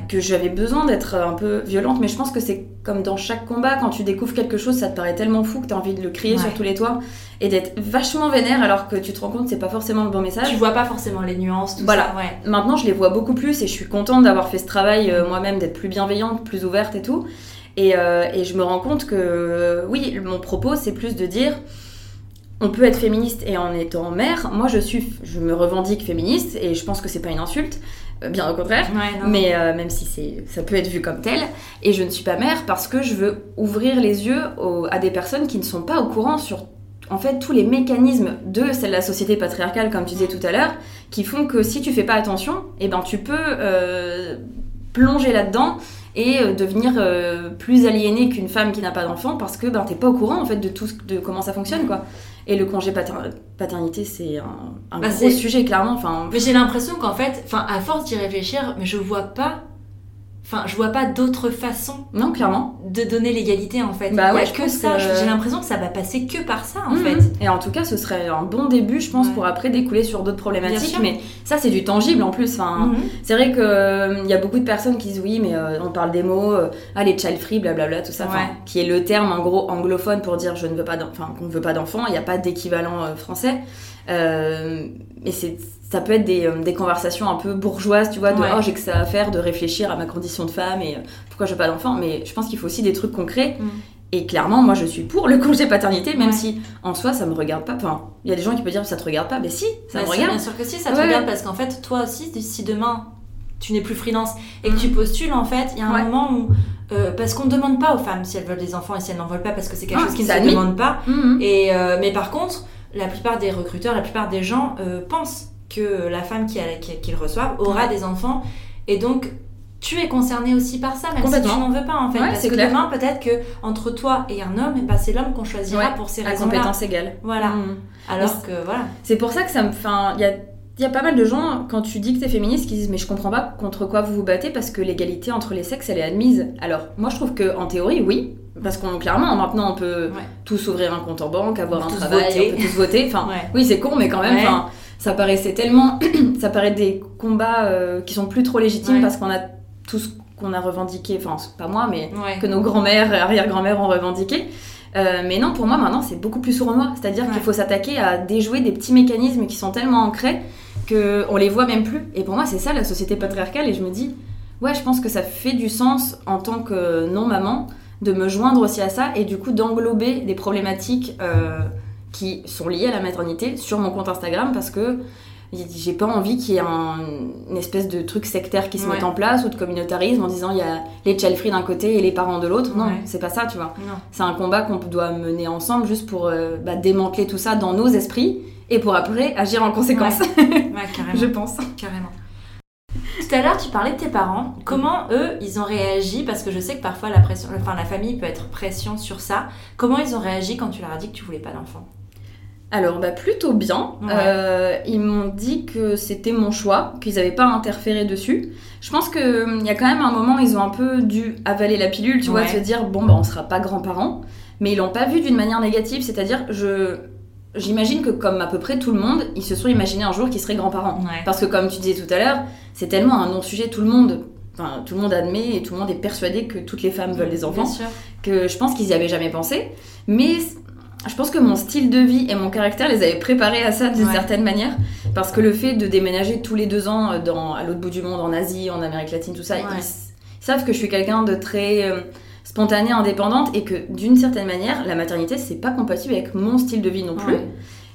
que j'avais besoin d'être un peu violente. Mais je pense que c'est comme dans chaque combat, quand tu découvres quelque chose, ça te paraît tellement fou que tu as envie de le crier sur tous les toits et d'être vachement vénère alors que tu te rends compte que c'est pas forcément le bon message. Tu vois pas forcément les nuances, tout voilà. Ça, Maintenant, je les vois beaucoup plus et je suis contente d'avoir fait ce travail euh, moi-même, d'être plus bienveillante, plus ouverte et tout. Et, euh, et je me rends compte que, oui, mon propos, c'est plus de dire on peut être féministe et en étant mère. Moi, je suis, je me revendique féministe et je pense que c'est pas une insulte, euh, bien au contraire. mais euh, même si c'est, ça peut être vu comme tel. Et je ne suis pas mère parce que je veux ouvrir les yeux à des personnes qui ne sont pas au courant sur en fait tous les mécanismes de celle la société patriarcale, comme tu disais tout à l'heure, qui font que si tu fais pas attention, eh ben tu peux euh, plonger là-dedans et devenir plus aliéné qu'une femme qui n'a pas d'enfant parce que ben t'es pas au courant en fait de tout de comment ça fonctionne quoi et le congé paternité, c'est un, un bah, gros sujet, clairement. Enfin, mais j'ai l'impression qu'en fait, enfin, à force d'y réfléchir, mais je vois pas Enfin, je vois pas d'autre façon. Non, clairement. De donner l'égalité en fait. Bah Il ouais, a que ça. J'ai l'impression que ça va passer que par ça en mhm. fait. Et en tout cas, ce serait un bon début, je pense, pour après découler sur d'autres problématiques. Mais ça, c'est du tangible en plus. Enfin, mhm. C'est vrai qu'il euh, il y a beaucoup de personnes qui disent oui, mais euh, on parle des mots, euh, ah, les child free, blablabla, tout ça. Qui est le terme en gros anglophone pour dire je ne veux pas d'enfant, qu'on ne veut pas d'enfants. Il n'y a pas d'équivalent français. Mais c'est ça peut être des, euh, des, conversations un peu bourgeoises, tu vois, de oh j'ai que ça à faire, de réfléchir à ma condition de femme et euh, pourquoi je veux pas d'enfant. Mais je pense qu'il faut aussi des trucs concrets. Mm. Et clairement, moi je suis pour le congé paternité, même si en soi ça me regarde pas. Enfin, il y a des gens qui peuvent dire ça te regarde pas, mais si, ça me regarde. Bien sûr que si, ça te regarde parce qu'en fait, toi aussi, si demain tu n'es plus freelance et que tu mm. postules, en fait, il y a un moment où. Euh, parce qu'on ne demande pas aux femmes si elles veulent des enfants et si elles n'en veulent pas parce que c'est quelque ah, chose qui ne se demande pas. Mm, et, mais par contre, la plupart des recruteurs, la plupart des gens pensent que la femme qui, qui, le reçoive aura des enfants. Et donc, tu es concerné aussi par ça, même si tu n'en veux pas en fait. parce que demain, peut-être que entre toi et un homme, bah, c'est l'homme qu'on choisira pour ces raisons-là. compétences égales. Voilà. Mmh. Alors que voilà. C'est pour ça que ça me. il y a il y a pas mal de gens, quand tu dis que t'es féministe, qui disent Mais je comprends pas contre quoi vous vous battez parce que l'égalité entre les sexes, elle est admise. Alors, moi, je trouve que en théorie, oui. Parce qu'on, clairement, maintenant, on peut tous ouvrir un compte en banque, avoir un travail, on peut tous voter. Enfin, oui, c'est con, mais quand même, enfin, ça paraissait tellement. ça paraît des combats euh, qui sont plus trop légitimes parce qu'on a tout ce qu'on a revendiqué, enfin, pas moi, mais que nos grands-mères, arrière-grand-mères ont revendiqué. Euh, mais non, pour moi, maintenant, c'est beaucoup plus sournois. C'est-à-dire qu'il faut s'attaquer à déjouer des petits mécanismes qui sont tellement ancrés qu'on les voit même plus. Et pour moi, c'est ça la société patriarcale. Et je me dis, ouais, je pense que ça fait du sens en tant que non-maman de me joindre aussi à ça et du coup d'englober des problématiques. Euh, qui sont liées à la maternité sur mon compte Instagram parce que j'ai pas envie qu'il y ait un, une espèce de truc sectaire qui se mette en place ou de communautarisme en disant il y a les child free d'un côté et les parents de l'autre. Non, c'est pas ça, tu vois. C'est un combat qu'on doit mener ensemble juste pour euh, bah, démanteler tout ça dans nos esprits et pour après agir en conséquence. carrément. Je pense. Carrément. Tout à l'heure, tu parlais de tes parents. Comment eux, ils ont réagi? Parce que je sais que parfois la pression, enfin la famille peut être pression sur ça. Comment ils ont réagi quand tu leur as dit que tu voulais pas d'enfant? Alors, bah, plutôt bien. Euh, ils m'ont dit que c'était mon choix, qu'ils n'avaient pas interféré dessus. Je pense qu'il hum, y a quand même un moment, ils ont un peu dû avaler la pilule, tu vois, se dire, bon, bah, on sera pas grands-parents. Mais ils l'ont pas vu d'une manière négative, c'est-à-dire, je. J'imagine que comme à peu près tout le monde, ils se sont imaginés un jour qu'ils seraient grands-parents. Parce que comme tu disais tout à l'heure, c'est tellement un non-sujet, tout le monde Enfin, tout le monde admet et tout le monde est persuadé que toutes les femmes veulent des enfants, que je pense qu'ils y avaient jamais pensé. Mais je pense que mon style de vie et mon caractère les avaient préparés à ça d'une certaine manière. Parce que le fait de déménager tous les deux ans euh, dans, à l'autre bout du monde, en Asie, en Amérique latine, tout ça, savent que je suis quelqu'un de très euh, spontané, indépendante et que d'une certaine manière, la maternité, c'est pas compatible avec mon style de vie non plus. Ouais.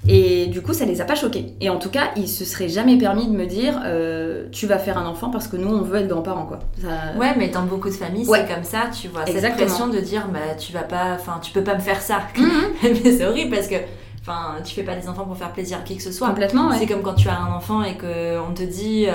Et du coup, ça les a pas choqués. Et en tout cas, ils se seraient jamais permis de me dire euh, tu vas faire un enfant parce que nous, on veut être grands-parents, quoi. Ça- Ouais, mais dans beaucoup de familles, Ouais. c'est comme ça, tu vois. Cette Exactement. pression de dire, bah, tu vas pas, enfin, tu peux pas me faire ça. Mhm. mais c'est horrible parce que, enfin, tu fais pas des enfants pour faire plaisir à qui que ce soit. Complètement, ouais. C'est comme quand tu as un enfant et que on te dit euh,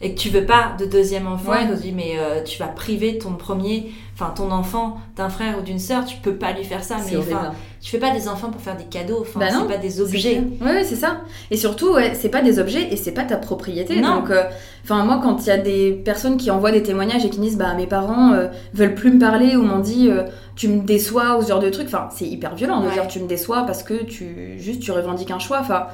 et que tu veux pas de deuxième enfant Ouais. et qu'on dit mais euh, tu vas priver ton premier, enfin ton enfant d'un frère ou d'une sœur, tu peux pas lui faire ça. Mais enfin, tu fais pas des enfants pour faire des cadeaux. Enfin, Bah c'est pas des objets. Ouais, ouais, c'est ça. Et surtout, ouais, c'est pas des objets et c'est pas ta propriété. Non. Donc, euh, enfin, moi, quand il y a des personnes qui envoient des témoignages et qui disent, bah, mes parents euh, veulent plus me parler ou m'ont dit, tu me déçois ou ce genre de truc, enfin, c'est hyper violent de dire, tu me déçois parce que tu, juste, tu revendiques un choix. Enfin,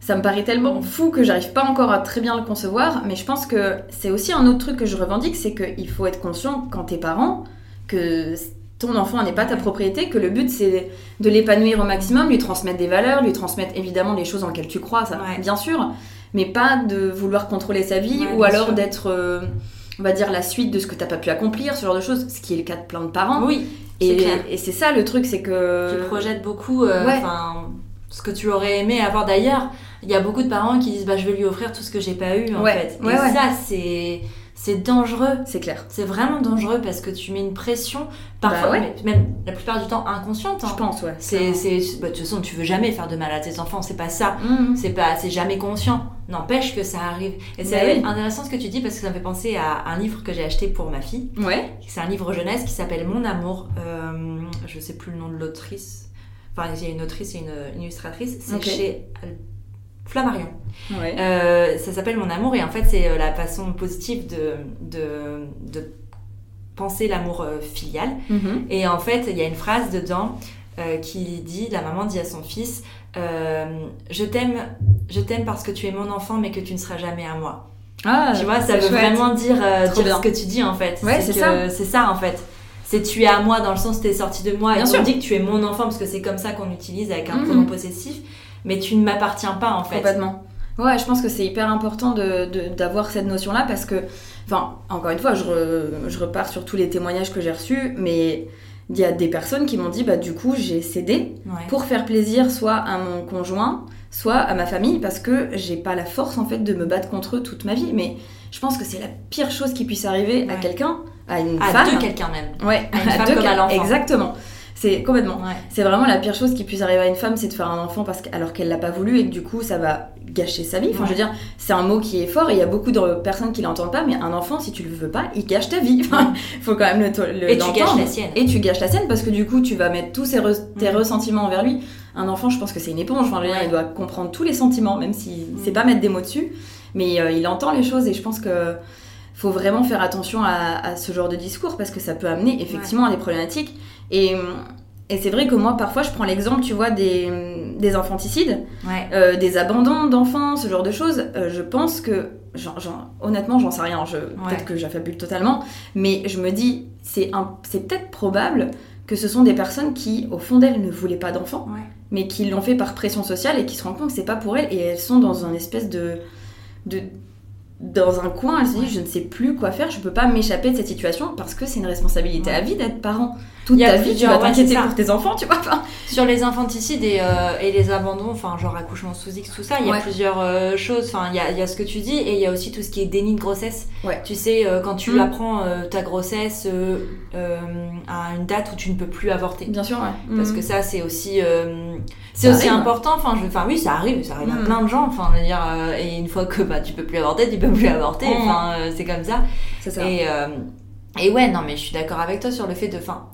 ça me paraît tellement fou que j'arrive pas encore à très bien le concevoir. Mais je pense que c'est aussi un autre truc que je revendique, c'est qu'il faut être conscient quand t'es parent que ton enfant n'est pas ta propriété, que le but c'est de l'épanouir au maximum, lui transmettre des valeurs, lui transmettre évidemment les choses en lesquelles tu crois, ça Ouais. bien sûr, mais pas de vouloir contrôler sa vie Ouais, ou alors d'être, euh, on va dire, la suite de ce que t'as pas pu accomplir, ce genre de choses, ce qui est le cas de plein de parents. Oui, et c'est ça le truc, c'est que. Tu projettes beaucoup, euh, Ouais. Ce que tu aurais aimé avoir d'ailleurs. Il y a beaucoup de parents qui disent bah je vais lui offrir tout ce que j'ai pas eu en Ouais, fait. ouais, et ouais. ça c'est c'est dangereux. C'est clair. C'est vraiment dangereux parce que tu mets une pression, parfois, Bah même la plupart du temps inconsciente. hein. Je pense, ouais. C'est, c'est, bah, de toute façon, tu veux jamais faire de mal à tes enfants, c'est pas ça. Mhm. C'est pas, c'est jamais conscient. N'empêche que ça arrive. Et c'est Bah oui. intéressant ce que tu dis parce que ça me fait penser à un livre que j'ai acheté pour ma fille. Ouais. C'est un livre jeunesse qui s'appelle Mon amour. Euh, je sais plus le nom de l'autrice. Enfin, il y a une autrice et une, une illustratrice. C'est chez Flammarion. Ouais. Euh, ça s'appelle Mon amour et en fait c'est euh, la façon positive de, de, de penser l'amour euh, filial. Mhm. Et en fait il y a une phrase dedans euh, qui dit, la maman dit à son fils, euh, je t'aime, je t'aime parce que tu es mon enfant mais que tu ne seras jamais à moi. Ah, tu vois, ça veut chouette. vraiment dire, dire ce que tu dis en fait. Ouais, c'est ça. C'est ça en fait. C'est tu es à moi dans le sens t'es sorti de moi Bien et on sûr. dit que tu es mon enfant parce que c'est comme ça qu'on utilise avec un Mhm. pronom possessif, mais tu ne m'appartiens pas en fait. Complètement. Ouais, je pense que c'est hyper important de- de- d'avoir cette notion-là parce que, enfin, encore une fois, je, re- je repars sur tous les témoignages que j'ai reçus, mais il y a des personnes qui m'ont dit, bah du coup, j'ai cédé Ouais. pour faire plaisir soit à mon conjoint, soit à ma famille parce que j'ai pas la force en fait de me battre contre eux toute ma vie. Mais je pense que c'est la pire chose qui puisse arriver à quelqu'un, à une À femme. deux quelqu'un même. Ouais, À une femme deux comme à. Exactement. C'est complètement. Ouais. C'est vraiment la pire chose qui puisse arriver à une femme, c'est de faire un enfant parce que, alors qu'elle l'a pas voulu et que du coup ça va gâcher sa vie. Enfin, je veux dire, c'est un mot qui est fort et il y a beaucoup de personnes qui l'entendent pas, mais un enfant, si tu le veux pas, il gâche ta vie. Enfin, faut quand même le, le- Et tu gâches la sienne. Et tu gâches la sienne parce que du coup, tu vas mettre tous re- tes ressentiments envers lui. Un enfant, je pense que c'est une éponge. Enfin, Ouais. il doit comprendre tous les sentiments, même si Mm. c'est pas mettre des mots dessus, mais euh, il entend les choses et je pense que faut vraiment faire attention à, à ce genre de discours parce que ça peut amener effectivement à des problématiques. Et, et c'est vrai que moi, parfois, je prends l'exemple, tu vois, des, des infanticides, Ouais. euh, des abandons d'enfants, ce genre de choses. Euh, je pense que, genre, genre, honnêtement, j'en sais rien. Je, Peut-être que j'affabule totalement, mais je me dis, c'est un- c'est peut-être probable que ce sont des personnes qui, au fond d'elles, ne voulaient pas d'enfants, Ouais. mais qui l'ont fait par pression sociale et qui se rendent compte que c'est pas pour elles et elles sont dans un espèce de, de dans un coin, elles se disent je ne sais plus quoi faire, je peux pas m'échapper de cette situation parce que c'est une responsabilité à vie d'être parent. Toute Il y a ta vie, tu vas t'inquiéter pour tes enfants, tu vois. Enfin, Sur les infanticides et, euh, et les abandons, enfin genre accouchement sous X, tout ça, il y a Ouais. plusieurs euh, choses. Enfin, il y a, y a ce que tu dis et il y a aussi tout ce qui est déni de grossesse. Ouais. Tu sais, euh, quand tu Mm. apprends euh, ta grossesse euh, euh, à une date où tu ne peux plus avorter. bien sûr, ouais. Parce Mhm. que ça, c'est aussi, euh, c'est aussi arrive. important. Enfin, je, enfin, oui, ça arrive, ça arrive à Mm. plein de gens. Enfin, je veux dire, euh, et une fois que bah, tu peux plus avorter, tu peux plus avorter. Mm. Enfin, euh, c'est comme ça. ça. Et, euh, et ouais, non, mais je suis d'accord avec toi sur le fait de. Fin,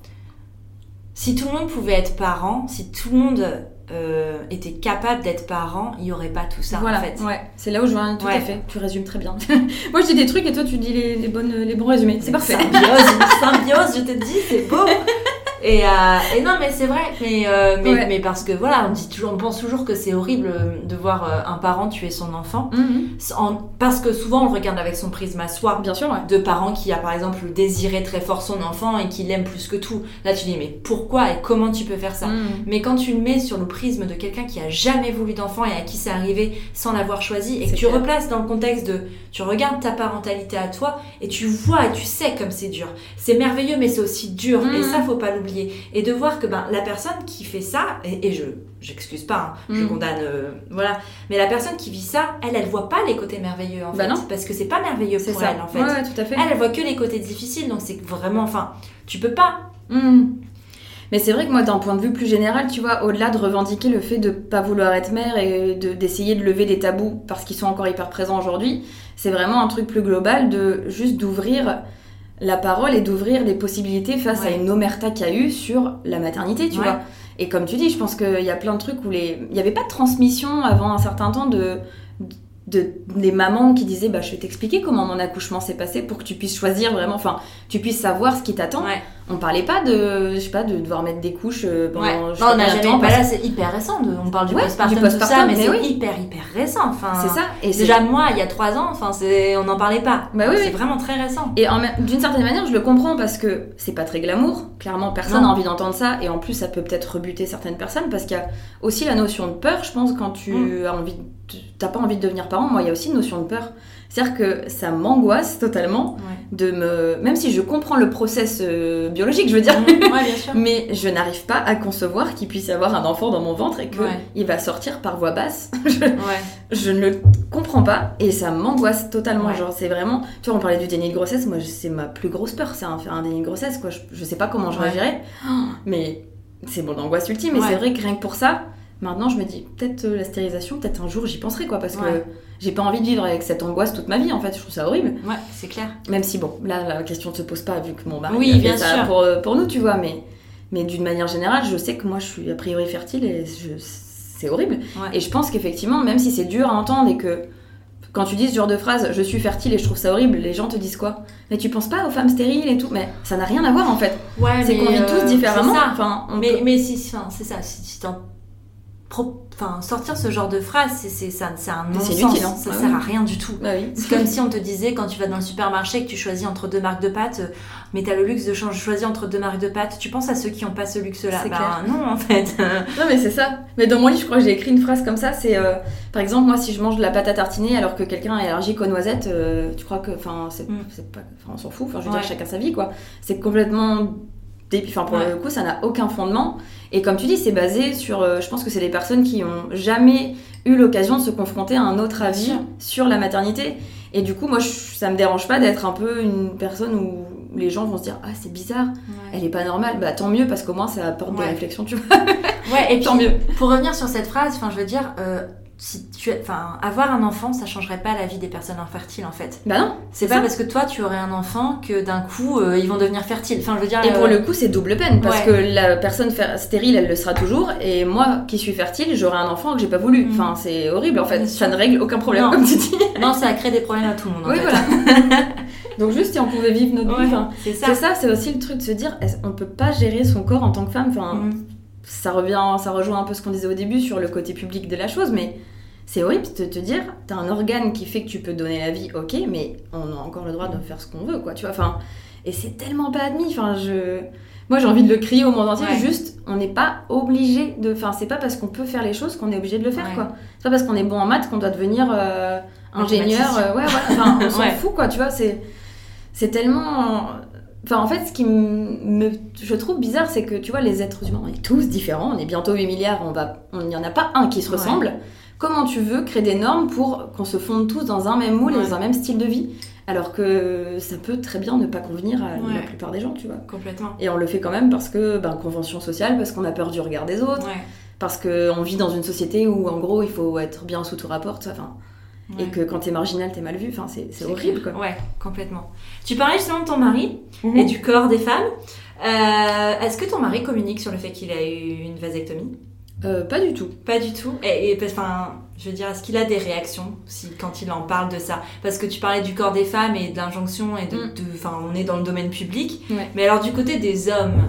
si tout le monde pouvait être parent, si tout le monde euh, était capable d'être parent, il n'y aurait pas tout ça voilà, en fait. ouais, c'est là où je vois tout Ouais. à fait. Tu résumes très bien. Moi, je dis des trucs et toi, tu dis les, les bonnes, les bons résumés. C'est parfait. Symbiose, symbiose, je te dis, c'est beau. Et, euh, et, non, mais c'est vrai. Mais, euh, mais, mais, parce que voilà, on dit toujours, on pense toujours que c'est horrible de voir euh, un parent tuer son enfant, en, parce que souvent on le regarde avec son prisme à soi. Bien sûr. De parents qui a par exemple désiré très fort son enfant et qui l'aime plus que tout. Là, tu dis mais pourquoi et comment tu peux faire ça mm. Mais quand tu le mets sur le prisme de quelqu'un qui a jamais voulu d'enfant et à qui c'est arrivé sans l'avoir choisi et que tu replaces dans le contexte de, tu regardes ta parentalité à toi et tu vois et tu sais comme c'est dur. C'est merveilleux, mais c'est aussi dur. Et mm. ça, faut pas l'oublier et de voir que ben, la personne qui fait ça, et, je j'excuse pas, hein, je mm. condamne, euh, voilà, mais la personne qui vit ça, elle, elle voit pas les côtés merveilleux en bah fait, non. parce que c'est pas merveilleux pour elle en fait. tout à fait. Elle, elle voit que les côtés difficiles, donc c'est vraiment, enfin, tu peux pas. Mm. Mais c'est vrai que moi, d'un point de vue plus général, tu vois, au-delà de revendiquer le fait de pas vouloir être mère et d'essayer de, lever des tabous parce qu'ils sont encore hyper présents aujourd'hui, c'est vraiment un truc plus global de juste d'ouvrir la parole et d'ouvrir des possibilités face à une omerta qu'il y a eu sur la maternité, tu vois. Et comme tu dis, je pense qu'il y a plein de trucs où les... il n'y avait pas de transmission avant un certain temps de, de, des mamans qui disaient bah, je vais t'expliquer comment mon accouchement s'est passé pour que tu puisses choisir vraiment, enfin, tu puisses savoir ce qui t'attend. On parlait pas de, je sais pas, de devoir mettre des couches euh, pendant. Ouais. Je on n'a jamais. Bah là, c'est hyper récent. on parle du postpartum, post tout ça, mais, c'est hyper hyper récent. Enfin, c'est ça. Et déjà moi, il y a trois ans, enfin, c'est, on n'en parlait pas. Bah oui, c'est vraiment très récent. Et d'une certaine manière, je le comprends parce que c'est pas très glamour. Clairement, personne n'a envie d'entendre ça, et en plus, ça peut peut-être rebuter certaines personnes parce qu'il y a aussi la notion de peur. Je pense quand tu mm. as envie, t'as pas envie de devenir parent. Moi, il y a aussi une notion de peur. C'est-à-dire que ça m'angoisse totalement de me. Même si je comprends le process euh, biologique, je veux dire, mais je n'arrive pas à concevoir qu'il puisse y avoir un enfant dans mon ventre et qu'il va sortir par voix basse. je, ne le comprends pas et ça m'angoisse totalement. Genre, c'est vraiment. Tu vois, on parlait du déni de grossesse, moi, c'est ma plus grosse peur, c'est faire un déni de grossesse, quoi. Je, je sais pas comment je réagirais, mais c'est mon angoisse ultime. Et c'est vrai que rien que pour ça, maintenant, je me dis, peut-être euh, la stérilisation, peut-être un jour j'y penserai, quoi, parce que j'ai pas envie de vivre avec cette angoisse toute ma vie en fait je trouve ça horrible. Ouais c'est clair. Même si bon là la question ne se pose pas vu que mon mari oui, bien ça Pour, euh, pour nous tu vois mais mais d'une manière générale je sais que moi je suis a priori fertile et c'est horrible. Et je pense qu'effectivement même si c'est dur à entendre et que quand tu dis ce genre de phrase, je suis fertile et je trouve ça horrible, les gens te disent quoi? Mais tu penses pas aux femmes stériles et tout? Mais ça n'a rien à voir en fait. Ouais, c'est qu'on vit tous euh, différemment. Enfin, mais, mais si, c'est ça. Si, si enfin sortir ce genre de phrase c'est un non-sens hein. ça sert à rien du tout. Bah c'est comme si on te disait quand tu vas dans le supermarché que tu choisis entre deux marques de pâtes euh, mais t'as le luxe de choisir entre deux marques de pâtes tu penses à ceux qui ont pas ce luxe là bah non en fait. Non mais c'est ça. Mais dans mon livre je crois que j'ai écrit une phrase comme ça c'est euh, par exemple moi si je mange de la pâte à tartiner alors que quelqu'un est allergique aux noisettes euh, tu crois que enfin c'est mm. pas on s'en fout enfin je veux dire chacun sa vie quoi. C'est complètement Enfin, pour le coup, ça n'a aucun fondement. Et comme tu dis, c'est basé sur. Euh, je pense que c'est des personnes qui ont jamais eu l'occasion de se confronter à un autre avis sur la maternité. Et du coup, moi, ça me dérange pas d'être un peu une personne où les gens vont se dire Ah, c'est bizarre, elle est pas normale. Bah, tant mieux, parce qu'au moins, ça apporte des réflexions, tu vois. ouais, et tant mieux. Pour revenir sur cette phrase, enfin, je veux dire. Euh, si tu enfin avoir un enfant ça changerait pas la vie des personnes infertiles en fait. Bah non c'est pas parce que toi tu aurais un enfant que d'un coup euh, ils vont devenir fertiles. Enfin je veux dire et pour euh, le coup c'est double peine parce que la personne stérile elle le sera toujours et moi qui suis fertile j'aurai un enfant que j'ai pas voulu. Mm. enfin c'est horrible en fait. Ça ne règle aucun problème comme tu dis. Non ça crée des problèmes à tout le monde en oui, voilà. Donc juste si on pouvait vivre notre vie c'est ça. c'est aussi le truc de se dire on peut pas gérer son corps en tant que femme? Enfin mm ça revient, ça rejoint un peu ce qu'on disait au début sur le côté public de la chose, mais c'est horrible de te dire, t'as un organe qui fait que tu peux donner la vie, ok, mais on a encore le droit de faire ce qu'on veut, quoi, tu vois. Enfin, et c'est tellement pas admis. Enfin, je, moi, j'ai envie de le crier au monde entier. Juste, on n'est pas obligé de. Enfin, c'est pas parce qu'on peut faire les choses qu'on est obligé de le faire, quoi. C'est pas parce qu'on est bon en maths qu'on doit devenir euh, ingénieur. Euh, ouais, ouais. Enfin, on s'en fout, quoi. Tu vois, c'est, c'est tellement Enfin, en fait, ce qui me, je trouve bizarre, c'est que tu vois, les êtres humains, on est tous différents, on est bientôt 8 milliards, on va, il n'y en a pas un qui se ressemble. Comment tu veux créer des normes pour qu'on se fonde tous dans un même moule et dans un même style de vie? Alors que ça peut très bien ne pas convenir à la plupart des gens, tu vois. Complètement. Et on le fait quand même parce que, ben, convention sociale, parce qu'on a peur du regard des autres, parce qu'on vit dans une société où, en gros, il faut être bien sous tout rapport, enfin et que quand t'es marginal, t'es mal vu. Enfin, c'est horrible, quoi. Ouais, complètement. Tu parlais justement de ton mari mhm. et du corps des femmes. Euh, est-ce que ton mari communique sur le fait qu'il a eu une vasectomie? Euh, Pas du tout. Pas du tout. Et, enfin, je veux dire, est-ce qu'il a des réactions si, quand il en parle de ça? Parce que tu parlais du corps des femmes et de l'injonction et de, mm. enfin, on est dans le domaine public. Mais alors du côté des hommes,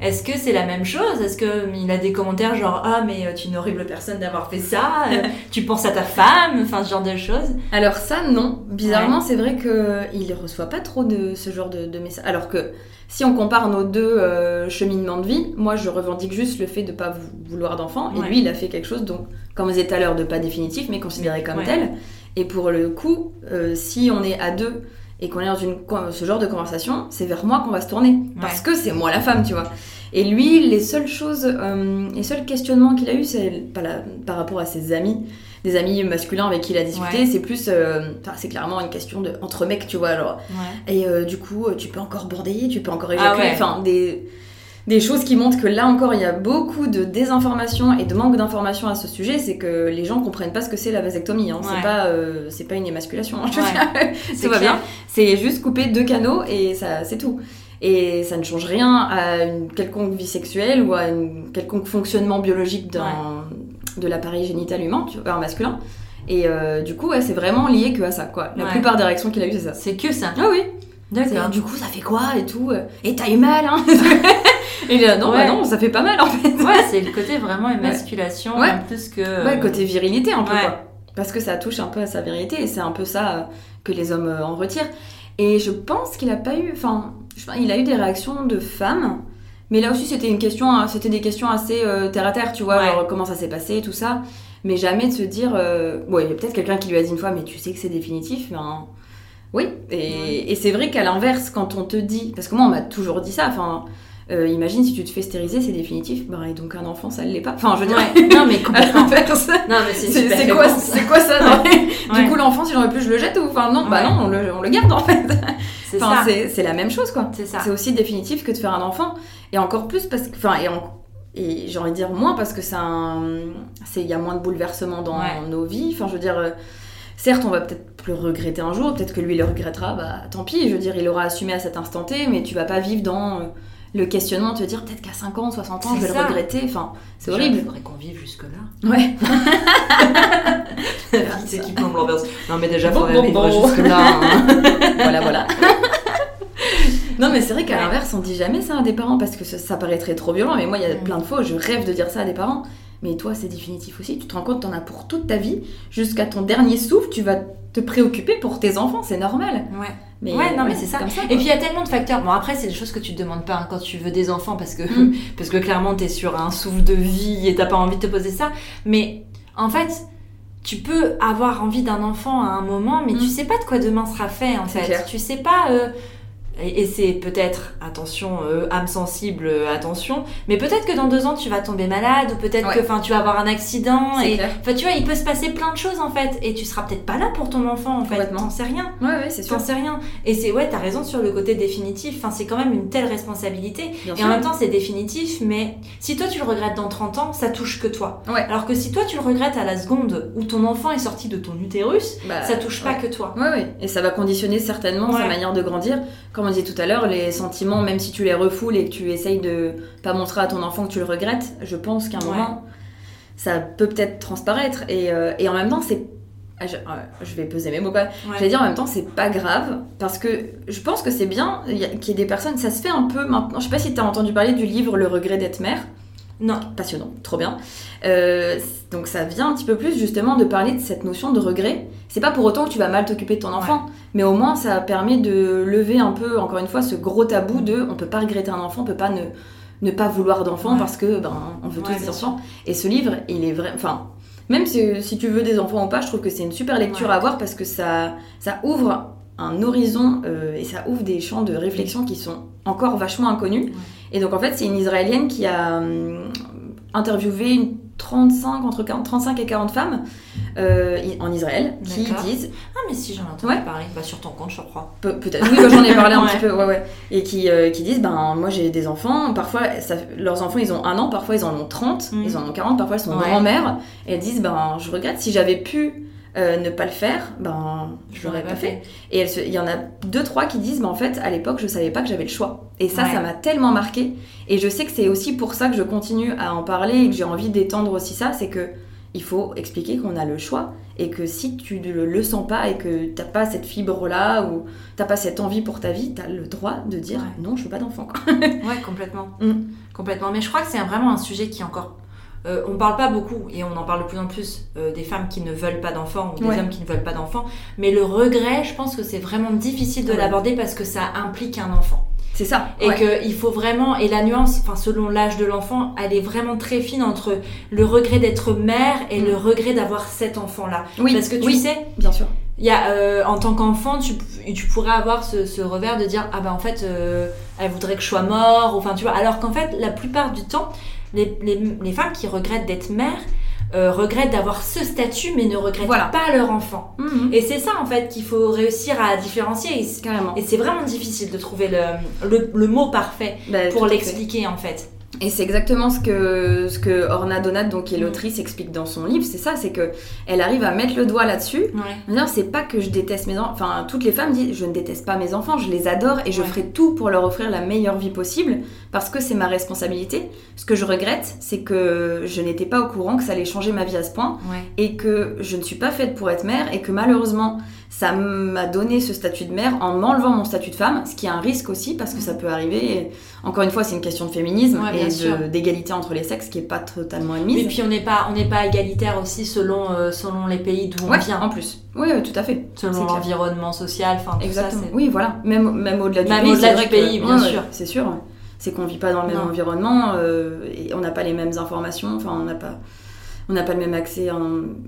Est-ce que c'est la même chose? Est-ce qu'il a des commentaires genre Ah, mais euh, tu es une horrible personne d'avoir fait ça euh, Tu penses à ta femme Enfin, ce genre de choses Alors, ça, non. Bizarrement, c'est vrai qu'il ne reçoit pas trop de ce genre de, messages. Alors que si on compare nos deux euh, cheminements de vie, moi, je revendique juste le fait de ne pas vouloir d'enfant. Et lui, il a fait quelque chose, donc, comme vous disait tout à l'heure, de pas définitif, mais considéré comme tel. Et pour le coup, si on est à deux et qu'on est dans une, ce genre de conversation, c'est vers moi qu'on va se tourner. Parce que c'est moi la femme, tu vois. Et lui, les seules choses, euh, les seuls questionnements qu'il a eu, c'est par, par, rapport à ses amis, des amis masculins avec qui il a discuté. C'est plus, euh, c'est clairement une question de entre mecs, tu vois. Alors. Et euh, du coup, tu peux encore border, tu peux encore ah éjaculer. Enfin, des des choses qui montrent que là encore il y a beaucoup de désinformation et de manque d'information à ce sujet, c'est que les gens comprennent pas ce que c'est la vasectomie. Hein. C'est pas euh, c'est pas une émasculation. Hein. ça va bien. C'est juste couper deux canaux et ça c'est tout. Et ça ne change rien à une quelconque vie sexuelle ou à un quelconque fonctionnement biologique de l'appareil génital humain, tu vois, masculin. Et euh, du coup, c'est vraiment lié que à ça, quoi. La plupart des réactions qu'il a eues, c'est ça. C'est que ça. Ah oui. D'accord. Du coup, ça fait quoi et tout Et t'as eu mal, hein Et là, non, bah non, ça fait pas mal en fait. Ouais, c'est le côté vraiment émasculation plus que. Ouais, côté virilité un peu quoi. Parce que ça touche un peu à sa virilité et c'est un peu ça euh, que les hommes euh, en retirent. Et je pense qu'il a pas eu. Enfin, il a eu des réactions de femmes. Mais là aussi, c'était une question, hein, c'était des questions assez euh, terre à terre, tu vois, comment ça s'est passé, tout ça. Mais jamais de se dire, bon, il y a peut-être quelqu'un qui lui a dit une fois, mais tu sais que c'est définitif, ben, oui. Et, et c'est vrai qu'à l'inverse, quand on te dit, parce que moi, on m'a toujours dit ça, enfin, euh, imagine si tu te fais stériliser, c'est définitif. Bah, et donc un enfant, ça ne l'est pas. Enfin, je veux dire. non, mais complètement. c'est quoi, c'est quoi ça Du coup, l'enfant, si j'en veux plus, je le jette ou Enfin, non, bah non, on le, on le, garde en fait. C'est enfin, C'est la même chose, quoi. C'est aussi définitif que de faire un enfant. Et encore plus parce que. Enfin, et, et j'ai envie de dire moins parce que c'est. Il y a moins de bouleversements dans nos vies. Enfin, je veux dire. Euh, certes, on va peut-être plus regretter un jour, peut-être que lui le regrettera, bah tant pis, je veux dire, il aura assumé à cet instant T, mais tu vas pas vivre dans euh, le questionnement, te dire peut-être qu'à 50, 60 ans, je vais le regretter. Enfin, c'est horrible. Faudrait qu'on vive jusque-là. Ouais. c'est qui plombe l'ambiance. Non, mais déjà, il faudrait vivre jusque-là. Hein. voilà, voilà. non, mais c'est vrai qu'à l'inverse, on dit jamais ça à des parents parce que ça, paraîtrait trop violent. Mais moi, il y a plein de fois, je rêve de dire ça à des parents. Mais toi, c'est définitif aussi. Tu te rends compte, t'en as pour toute ta vie. Jusqu'à ton dernier souffle, tu vas te préoccuper pour tes enfants. C'est normal. Ouais. Mais ouais, non, mais c'est ça. et puis il y a tellement de facteurs. Bon, après, c'est des choses que tu te demandes pas hein, quand tu veux des enfants parce que, mm. parce que clairement, tu es sur un souffle de vie et t'as pas envie de te poser ça. Mais en fait, tu peux avoir envie d'un enfant à un moment, mais tu mm. sais pas de quoi demain sera fait en fait. Tu sais pas. Euh, et, c'est peut-être, attention, euh, âme sensible, euh, attention, mais peut-être que dans deux ans tu vas tomber malade, ou peut-être que enfin tu vas avoir un accident, et enfin tu vois, il peut se passer plein de choses en fait, et tu seras peut-être pas là pour ton enfant en fait, t'en sais rien. Ouais, ouais, c'est sûr. T'en sais rien. Et c'est, ouais, t'as raison sur le côté définitif, enfin c'est quand même une telle responsabilité, et en même temps c'est définitif, mais si toi tu le regrettes dans 30 ans, ça touche que toi. Ouais. Alors que si toi tu le regrettes à la seconde où ton enfant est sorti de ton utérus, bah, ça touche pas que toi. Ouais, ouais, et ça va conditionner certainement sa manière de grandir. Comme on disait tout à l'heure, les sentiments, même si tu les refoules et que tu essayes de pas montrer à ton enfant que tu le regrettes, je pense qu'à un moment, ça peut peut-être transparaître. Et, euh, et, en même temps, c'est. Ah, je, vais peser mes mots pas. Je vais dire en même temps, c'est pas grave. Parce que je pense que c'est bien qu'il y ait des personnes. Ça se fait un peu maintenant. Je sais pas si tu as entendu parler du livre Le regret d'être mère. Non. Passionnant, trop bien. Euh, donc ça vient un petit peu plus justement de parler de cette notion de regret. C'est pas pour autant que tu vas mal t'occuper de ton enfant, mais au moins ça permet de lever un peu, encore une fois, ce gros tabou de on peut pas regretter un enfant, on peut pas ne, ne pas vouloir d'enfant parce que ben on veut tous des enfants. Et ce livre, il est vrai, enfin même si, si, tu veux des enfants ou pas, je trouve que c'est une super lecture à avoir parce que ça ça ouvre un horizon euh, et ça ouvre des champs de réflexion qui sont encore vachement inconnus. Et donc en fait, c'est une Israélienne qui a hum, interviewé une 35, entre 35 et 40 femmes euh, en Israël qui disent. Ah, mais si j'en ai entendu parler, pas sur ton compte, je crois. Peut-être, oui, j'en ai parlé un petit peu, ouais, ouais. Et qui, euh, qui disent ben, moi j'ai des enfants, parfois leurs enfants ils ont un an, parfois ils en ont 30, mm. ils en ont 40, parfois ils sont grand-mères, et elles disent ben, je regrette si j'avais pu euh, ne pas le faire, ben je l'aurais pas fait. Et il y en a deux trois qui disent, ben en fait à l'époque je savais pas que j'avais le choix. Et ça, ça m'a tellement marqué. Et je sais que c'est aussi pour ça que je continue à en parler et que j'ai envie d'étendre aussi ça, c'est que il faut expliquer qu'on a le choix et que si tu ne le, sens pas et que t'as pas cette fibre là ou t'as pas cette envie pour ta vie, tu as le droit de dire non, je veux pas d'enfant. ouais, complètement. Mm. Complètement. Mais je crois que c'est vraiment un sujet qui est encore euh, on parle pas beaucoup, et on en parle de plus en plus, euh, des femmes qui ne veulent pas d'enfants ou des hommes qui ne veulent pas d'enfants. Mais le regret, je pense que c'est vraiment difficile de l'aborder parce que ça implique un enfant. C'est ça. Et qu'il faut vraiment, et la nuance, enfin selon l'âge de l'enfant, elle est vraiment très fine entre le regret d'être mère et le mm. regret d'avoir cet enfant-là. Oui. Parce que tu sais, bien sûr. Il y a, euh, en tant qu'enfant, tu, tu, pourrais avoir ce, revers de dire ah ben en fait, elle voudrait que je sois mort, enfin tu vois. Alors qu'en fait, la plupart du temps, les, les, femmes qui regrettent d'être mères euh, regrettent d'avoir ce statut mais ne regrettent pas leur enfant. Mhm. Et c'est ça en fait qu'il faut réussir à différencier. Et c'est vraiment difficile de trouver le, le, mot parfait bah, pour l'expliquer en fait. Et c'est exactement ce que, ce que Orna Donat, donc, qui est mm. l'autrice, explique dans son livre. C'est ça, c'est que elle arrive à mettre le doigt là-dessus. Ouais. C'est pas que je déteste mes enfants. Enfin, toutes les femmes disent Je ne déteste pas mes enfants, je les adore et je ferai tout pour leur offrir la meilleure vie possible parce que c'est ma responsabilité. Ce que je regrette, c'est que je n'étais pas au courant que ça allait changer ma vie à ce point et que je ne suis pas faite pour être mère et que malheureusement, ça m'a donné ce statut de mère en m'enlevant mon statut de femme, ce qui est un risque aussi parce que ça peut arriver. encore une fois, c'est une question de féminisme et d'égalité entre les sexes qui est pas totalement admise. Et puis on n'est pas on n'est pas égalitaire aussi selon euh, selon les pays d'où on vient. En plus. Oui, tout à fait. Selon l'environnement social, enfin Exactement. oui, voilà. Même même au-delà du même pays. Au-delà du pays, bien sûr. C'est sûr. C'est qu'on vit pas dans le même environnement euh, et on n'a pas les mêmes informations. Enfin, on n'a pas on n'a pas le même accès, à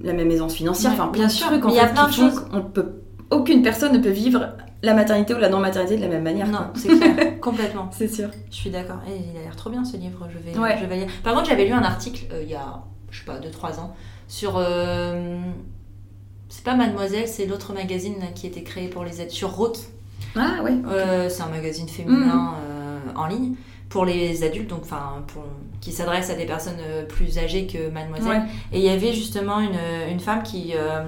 la même aisance financière. enfin, bien sûr. il y a plein de choses. On peut, aucune personne ne peut vivre la maternité ou la non-maternité de la même manière. Non, c'est clair, complètement. C'est sûr. Je suis d'accord. Et il a l'air trop bien ce livre. Je vais, je vais lire. Par contre, j'avais lu un article euh, il y a, je sais pas, 2-3 ans sur. Euh, c'est pas Mademoiselle, c'est l'autre magazine qui était créé pour les aides sur Rocky. Ah oui. Euh, c'est un magazine féminin mhm. en ligne pour les adultes, donc enfin qui s'adresse à des personnes euh, plus âgées que mademoiselle. Et il y avait justement une, une femme qui, euh,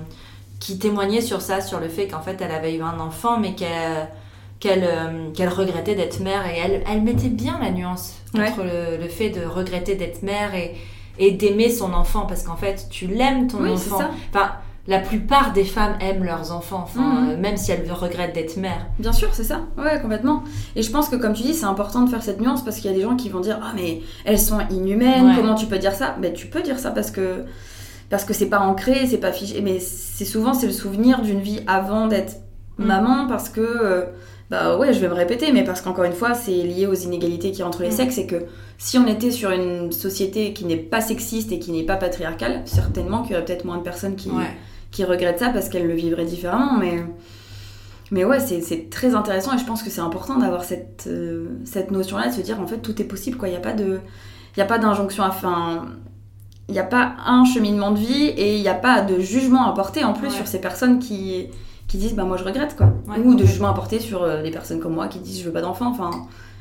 qui témoignait sur ça, sur le fait qu'en fait elle avait eu un enfant, mais qu'elle qu'elle euh, qu'elle regrettait d'être mère. Et elle, elle mettait bien la nuance entre le, le, fait de regretter d'être mère et, et d'aimer son enfant, parce qu'en fait tu l'aimes ton oui, enfant. Ça. Enfin, la plupart des femmes aiment leurs enfants, mhm. euh, même si elles regrettent d'être mères. Bien sûr, c'est ça. Ouais, complètement. Et je pense que, comme tu dis, c'est important de faire cette nuance parce qu'il y a des gens qui vont dire Ah, mais elles sont inhumaines, comment tu peux dire ça? Mais tu peux dire ça parce que parce que c'est pas ancré, c'est pas fiché. Mais c'est souvent c'est le souvenir d'une vie avant d'être mhm. maman parce que. Euh, bah ouais, je vais me répéter, mais parce qu'encore une fois, c'est lié aux inégalités qui entre les mhm. sexes et que si on était sur une société qui n'est pas sexiste et qui n'est pas patriarcale, certainement qu'il y aurait peut-être moins de personnes qui, qui regrettent ça parce qu'elles le vivraient différemment. Mais, mais ouais, c'est très intéressant et je pense que c'est important d'avoir cette, euh, cette notion-là, de se dire en fait tout est possible. quoi. Il n'y a pas de. Il a pas d'injonction à fin. Il n'y a pas un cheminement de vie et il n'y a pas de jugement à porter en plus sur ces personnes qui, qui disent bah moi je regrette quoi. Ou de jugement porter sur euh, des personnes comme moi qui disent je veux pas d'enfant. Enfin,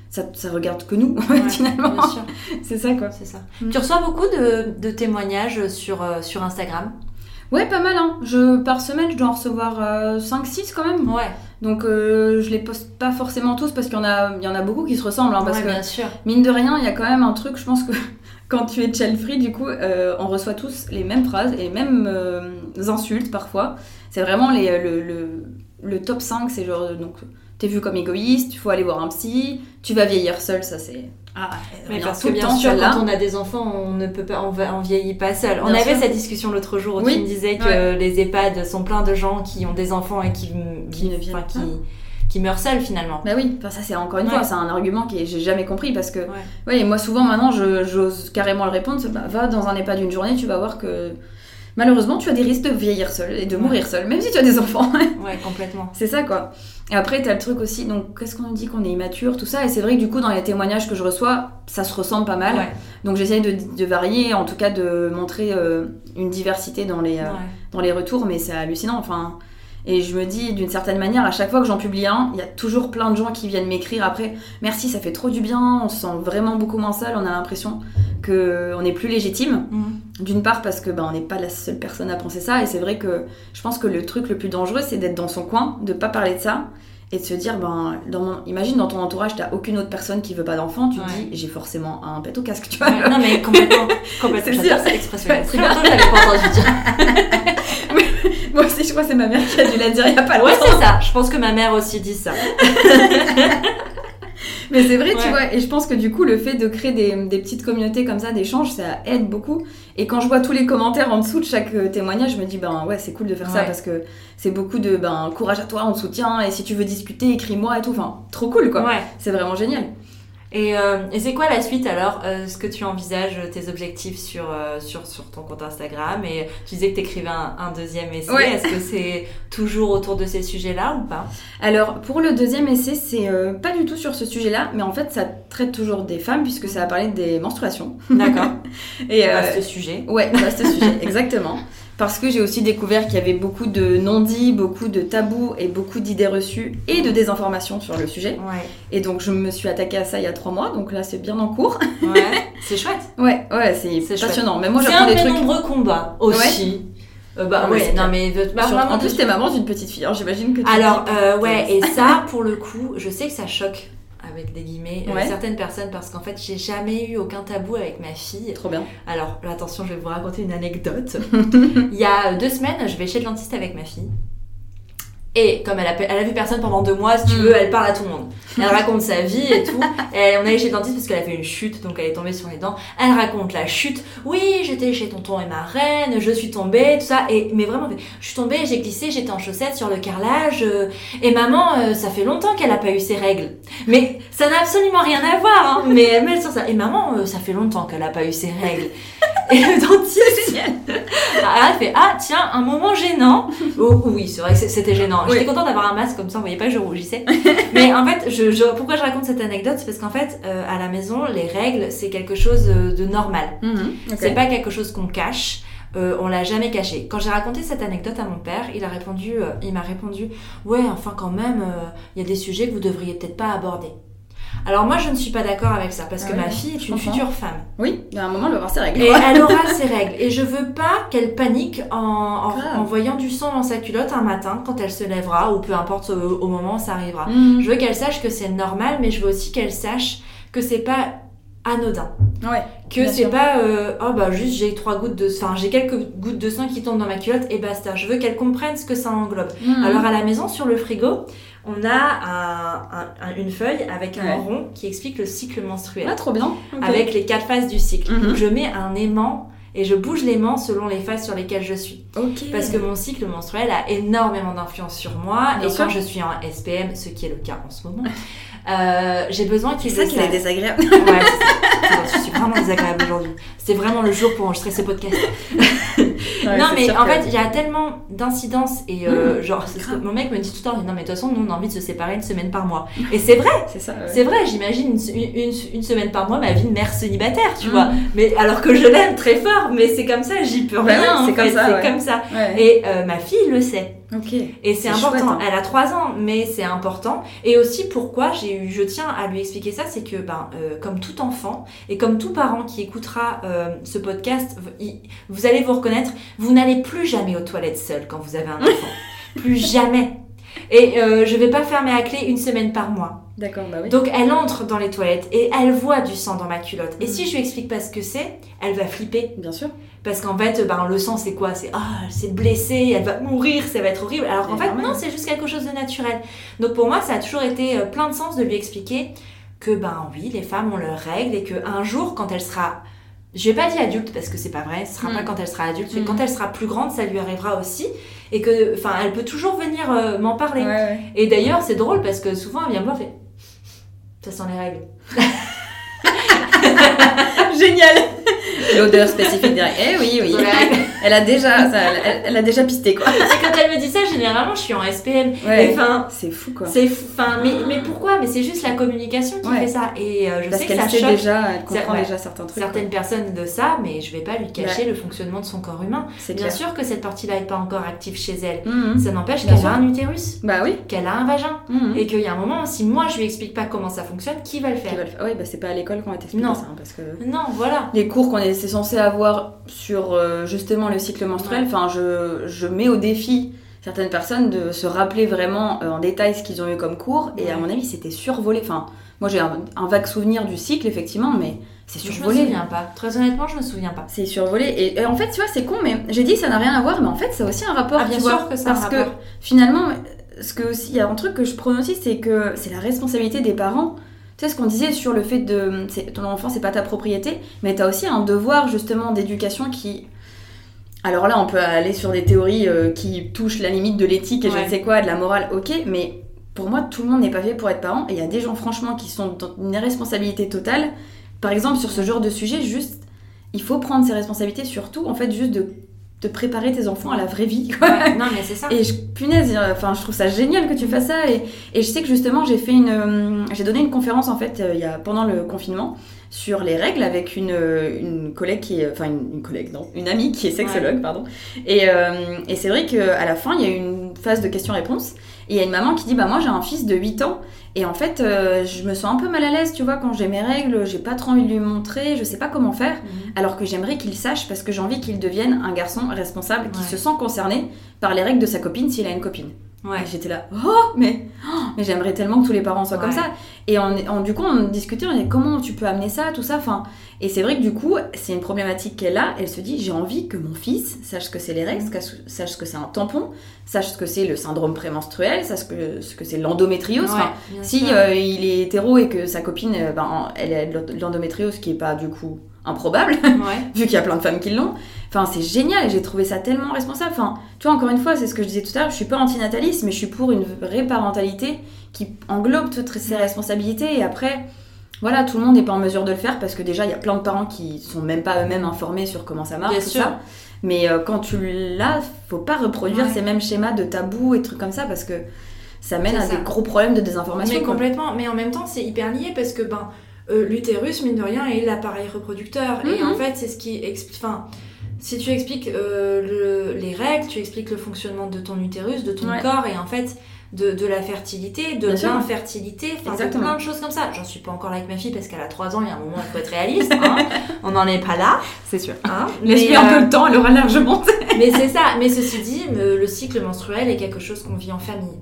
ça, ça, regarde que nous, finalement. C'est ça, quoi. C'est ça. Tu reçois beaucoup de, de témoignages sur, euh, sur Instagram? Ouais, pas mal. Hein. Je, par semaine, je dois en recevoir 5-6 euh, quand même. Ouais. Donc euh, je les poste pas forcément tous parce qu'il y, en a, il y en a beaucoup qui se ressemblent. Hein, parce ouais, que, bien sûr. mine de rien, il y a quand même un truc, je pense que quand tu es child free, du coup, euh, on reçoit tous les mêmes phrases et les mêmes insultes parfois. C'est vraiment les, le, le, le, top 5, c'est genre, donc, t'es vu comme égoïste, il faut aller voir un psy, tu vas vieillir seul, ça c'est ah, mais parce que bien sûr, quand on a des enfants, on ne peut pas, on, on vieillit pas seul. on avait cette discussion l'autre jour où tu me disais que les EHPAD sont pleins de gens qui ont des enfants et qui, qui, ne qui, qui, meurent seuls finalement. Bah oui, enfin, ça c'est encore une fois, c'est un argument que j'ai jamais compris parce que, ouais. moi souvent maintenant, j'ose carrément le répondre, bah, va dans un EHPAD d'une journée, tu vas voir que malheureusement, tu as des risques de vieillir seul et de mourir seul, même si tu as des enfants. ouais, complètement. C'est ça, quoi. Et après, tu as le truc aussi, donc qu'est-ce qu'on nous dit qu'on est immature, tout ça. Et c'est vrai que du coup, dans les témoignages que je reçois, ça se ressemble pas mal. Donc j'essaye de, varier, en tout cas de montrer euh, une diversité dans les, euh, dans les retours, mais c'est hallucinant. Enfin, et je me dis, d'une certaine manière, à chaque fois que j'en publie un, il y a toujours plein de gens qui viennent m'écrire après Merci, ça fait trop du bien, on se sent vraiment beaucoup moins seul, on a l'impression qu'on est plus légitime. Mhm. D'une part, parce que ben, on n'est pas la seule personne à penser ça, et c'est vrai que je pense que le truc le plus dangereux, c'est d'être dans son coin, de pas parler de ça, et de se dire, ben, dans mon... imagine dans ton entourage, t'as aucune autre personne qui veut pas d'enfant, tu te Ouais. dis, j'ai forcément un pet au casque, tu vois. Ouais, non, mais complètement. complètement. C'est J'adore cette expression. Ouais, je l'avais pas entendu dire. Moi aussi, je crois que c'est ma mère qui a dû la dire il y a pas Ouais, longtemps. c'est ça. Je pense que ma mère aussi dit ça. Mais c'est vrai, Ouais. tu vois, et je pense que du coup, le fait de créer des, des petites communautés comme ça, d'échanges, ça aide beaucoup. Et quand je vois tous les commentaires en dessous de chaque euh, témoignage, je me dis, ben ouais, c'est cool de faire ça parce que c'est beaucoup de, ben, courage à toi, on te soutient, et si tu veux discuter, écris-moi et tout. Enfin, trop cool, quoi. Ouais. C'est vraiment génial. Et, euh, et c'est quoi la suite alors euh, Ce que tu envisages, tes objectifs sur, euh, sur, sur ton compte Instagram? Et tu disais que tu écrivais un, un deuxième essai. Ouais. Est-ce que c'est toujours autour de ces sujets-là ou pas? Alors, pour le deuxième essai, c'est euh, pas du tout sur ce sujet-là, mais en fait, ça traite toujours des femmes puisque ça a parlé des menstruations. D'accord. Et, euh, Vaste sujet. Ouais, vaste sujet, exactement. Parce que j'ai aussi découvert qu'il y avait beaucoup de non-dits, beaucoup de tabous et beaucoup d'idées reçues et de désinformation sur le sujet. Ouais. Et donc je me suis attaquée à ça il y a trois mois, donc là c'est bien en cours. Ouais. c'est chouette. Ouais, ouais, c'est passionnant. Mais moi j'apprends des trucs. nombreux combats aussi. Euh, bah mais ouais, non mais bah, Sur- en plus t'es maman d'une petite fille, alors j'imagine que tu Alors euh, ouais, et ça pour le coup, je sais que ça choque avec des guillemets euh, certaines personnes parce qu'en fait j'ai jamais eu aucun tabou avec ma fille. Trop bien. Alors attention, je vais vous raconter une anecdote. Il y a deux semaines, je vais chez le dentiste avec ma fille. Et comme elle a, elle a vu personne pendant deux mois, si tu Mm. veux, elle parle à tout le monde. Elle raconte sa vie et tout. Et on allait chez le dentiste parce qu'elle a fait une chute, donc elle est tombée sur les dents. Elle raconte la chute. Oui, j'étais chez tonton et ma reine, je suis tombée, tout ça. Et mais vraiment, je suis tombée, j'ai glissé, j'étais en chaussettes sur le carrelage. euh, et maman, euh, ça fait longtemps qu'elle a pas eu ses règles. Mais ça n'a absolument rien à voir. Hein. Mais elle met sur ça. Et maman, euh, ça fait longtemps qu'elle a pas eu ses règles. Et le dentiste, elle fait Ah, tiens, un moment gênant. Oh, oui, c'est vrai que c'était gênant. Oui. J'étais contente d'avoir un masque comme ça, vous voyez pas, je rougissais. Mais en fait, je, je- pourquoi je raconte cette anecdote C'est parce qu'en fait, euh, à la maison, les règles, c'est quelque chose euh, de normal. Mhm, ok. C'est pas quelque chose qu'on cache. Euh, on l'a jamais caché. Quand j'ai raconté cette anecdote à mon père, il a répondu, euh, il m'a répondu, ouais, enfin quand même, euh, il y a des sujets que vous devriez peut-être pas aborder. Alors moi, je ne suis pas d'accord avec ça parce Ah que ouais, ma fille est une comprends. future femme. Oui, a un moment elle va avoir ses règles. Et elle aura ses règles. Et je veux pas qu'elle panique en, en, voyant du sang dans sa culotte un matin quand elle se lèvera ou peu importe au, au moment où ça arrivera. Mhm. Je veux qu'elle sache que c'est normal, mais je veux aussi qu'elle sache que c'est pas anodin. Ouais. Que c'est pas euh, oh bah juste j'ai trois gouttes de enfin j'ai quelques gouttes de sang qui tombent dans ma culotte et basta. Je veux qu'elle comprenne ce que ça englobe. Mhm. Alors à la maison sur le frigo, on a un- un- un- une feuille avec un Ouais. rond qui explique le cycle menstruel Ah, trop bien. Avec les quatre phases du cycle. Mhm. Donc, je mets un aimant et je bouge l'aimant selon les phases sur lesquelles je suis. Parce que mon cycle menstruel a énormément d'influence sur moi Bien et sûr. quand je suis en SPM, ce qui est le cas en ce moment, euh, j'ai besoin c'est qu'il ça le qui est désagréable. Ouais, c'est ça. Je suis vraiment désagréable aujourd'hui. C'est vraiment le jour pour enregistrer ce podcast. Ouais, non, c'est mais en que- fait, il y a tellement d'incidences et euh, Mmh, genre, c'est mon mec me dit tout le temps. Non, mais de toute façon, nous on a envie de se séparer une semaine par mois. Et c'est vrai. c'est ouais. C'est vrai, j'imagine une, une, une semaine par mois ma vie de mère célibataire, tu Mhm. vois. Mais alors que je l'aime très fort, mais c'est comme ça, j'y peux Bah rien. ouais, c'est comme c'est comme ça. Et euh, ma fille le sait. Ok. Et c'est important. chouette, hein. Elle a 3 ans, mais c'est important. Et aussi pourquoi j'ai eu, je tiens à lui expliquer ça, c'est que ben, euh, comme tout enfant et comme tout parent qui écoutera euh, ce podcast, il- vous allez vous reconnaître, vous n'allez plus jamais aux toilettes seul quand vous avez un enfant. plus jamais. Et euh, je vais pas fermer à clé une semaine par mois. D'accord, bah oui. Donc elle entre dans les toilettes et elle voit du sang dans ma culotte. Et Mm. si je lui explique pas ce que c'est, elle va flipper. Bien sûr. Parce qu'en fait, ben, le sang, c'est quoi? C'est ah, c'est blessé, elle va mourir, ça va être horrible. Alors qu'en fait, non, c'est juste quelque chose de naturel. Donc pour moi, ça a toujours été euh, plein de sens de lui expliquer que, ben oui, les femmes ont leurs règles et qu'un jour, quand elle sera. Je vais pas dire adulte parce que c'est pas vrai, ce sera Mm. pas quand elle sera adulte, mais Mm. quand elle sera plus grande, ça lui arrivera aussi. Et que, enfin, elle peut toujours venir euh, m'en parler. Ouais, ouais. Et d'ailleurs, c'est drôle parce que souvent, elle vient me voir, fait. Ça sent les règles. Génial. L'odeur spécifique derrière. Eh oui, oui. Ouais. Elle a déjà, ça, elle, elle a déjà pisté quoi. Et quand elle me dit ça, généralement, je suis en SPM. Ouais. C'est fou quoi. C'est enfin mais, mais pourquoi? Mais c'est juste la communication qui Ouais. fait ça et euh, je Parce sais que qu'elle ça sait choque déjà, elle comprend déjà certains trucs. certaines personnes de ça, mais je vais pas lui cacher le fonctionnement de son corps humain. C'est Bien clair. sûr que cette partie-là est pas encore active chez elle. Mhm. Ça n'empêche Bien qu'elle a un utérus, Bah oui. qu'elle a un vagin Mhm. et qu'il y a un moment si moi je lui explique pas comment ça fonctionne, qui va le faire? faire? Ouais, bah c'est pas à l'école qu'on va t'expliquer ça, hein, parce que Non, voilà. les cours qu'on est censé avoir sur euh, justement le cycle menstruel, enfin je, je mets au défi certaines personnes de se rappeler vraiment euh, en détail ce qu'ils ont eu comme cours. Et à mon avis, c'était survolé. Enfin, moi j'ai un, vague souvenir du cycle, effectivement, mais c'est survolé. Je me souviens pas. Très honnêtement, je me souviens pas. C'est survolé. Et, en fait, tu vois, c'est con, mais j'ai dit ça n'a rien à voir, mais en fait, ça a aussi un rapport. Ah, bien sûr que ça Parce que finalement, ce que aussi, il y a un truc que je prône aussi, c'est que c'est la responsabilité des parents. Tu sais ce qu'on disait sur le fait de ton enfant c'est pas ta propriété, mais tu as aussi un devoir justement d'éducation qui alors là, on peut aller sur des théories euh, qui touchent la limite de l'éthique et je ne sais quoi, de la morale, ok, mais pour moi, tout le monde n'est pas fait pour être parent. Et il y a des gens, franchement, qui sont dans une irresponsabilité totale. Par exemple, sur ce genre de sujet, juste, il faut prendre ses responsabilités, surtout, en fait, juste de, de préparer tes enfants à la vraie vie. non, mais c'est ça. Et je, punaise, enfin, je trouve ça génial que tu fasses ça. Et, et je sais que justement, j'ai fait une, euh, j'ai donné une conférence, en fait, euh, il y a, pendant le confinement sur les règles avec une, une collègue qui est, enfin une, collègue, non, une amie qui est sexologue, pardon. Et, euh, et c'est vrai qu'à la fin, il y a une phase de questions-réponses. Et il y a une maman qui dit, bah moi j'ai un fils de 8 ans. Et en fait, euh, je me sens un peu mal à l'aise, tu vois, quand j'ai mes règles, j'ai pas trop envie de lui montrer, je sais pas comment faire. Mhm. Alors que j'aimerais qu'il sache parce que j'ai envie qu'il devienne un garçon responsable qui se sent concerné par les règles de sa copine s'il a une copine. Ouais. J'étais là, oh, mais, oh, mais j'aimerais tellement que tous les parents soient comme ça. Et on, du coup, on discutait, on disait comment tu peux amener ça, tout ça. Enfin, et c'est vrai que du coup, c'est une problématique qu'elle a. Elle se dit, j'ai envie que mon fils sache ce que c'est les règles, mm. sache ce que c'est un tampon, sache ce que c'est le syndrome prémenstruel, sache que, ce que c'est l'endométriose. si euh, il est hétéro et que sa copine, euh, ben, elle a de l'endométriose, qui est pas du coup improbable, vu qu'il y a plein de femmes qui l'ont. Enfin, c'est génial et j'ai trouvé ça tellement responsable. Enfin, tu vois, encore une fois, c'est ce que je disais tout à l'heure, je suis pas antinataliste, mais je suis pour une vraie parentalité qui englobe toutes ces responsabilités et après, voilà, tout le monde n'est pas en mesure de le faire parce que déjà, il y a plein de parents qui sont même pas eux-mêmes informés sur comment ça marche, tout ça. Mais euh, quand tu l'as, faut pas reproduire ces mêmes schémas de tabou et trucs comme ça parce que ça mène à des gros problèmes de désinformation. Mais complètement, mais en même temps, c'est hyper lié parce que ben euh, l'utérus, mine de rien, est l'appareil reproducteur. Et en mhm. fait, c'est ce qui explique. Enfin, si tu expliques euh, les règles, tu expliques le fonctionnement de ton utérus, de ton corps, et en fait, de, la fertilité, de l'infertilité, enfin, plein de choses comme ça. J'en suis pas encore là avec ma fille parce qu'elle a 3 ans, il y a un moment, il faut être réaliste. Hein. On n'en est pas là. C'est sûr. Hein. Laisse-lui un peu le euh, temps, elle aura largement. mais c'est ça. Mais ceci dit, le cycle menstruel est quelque chose qu'on vit en famille.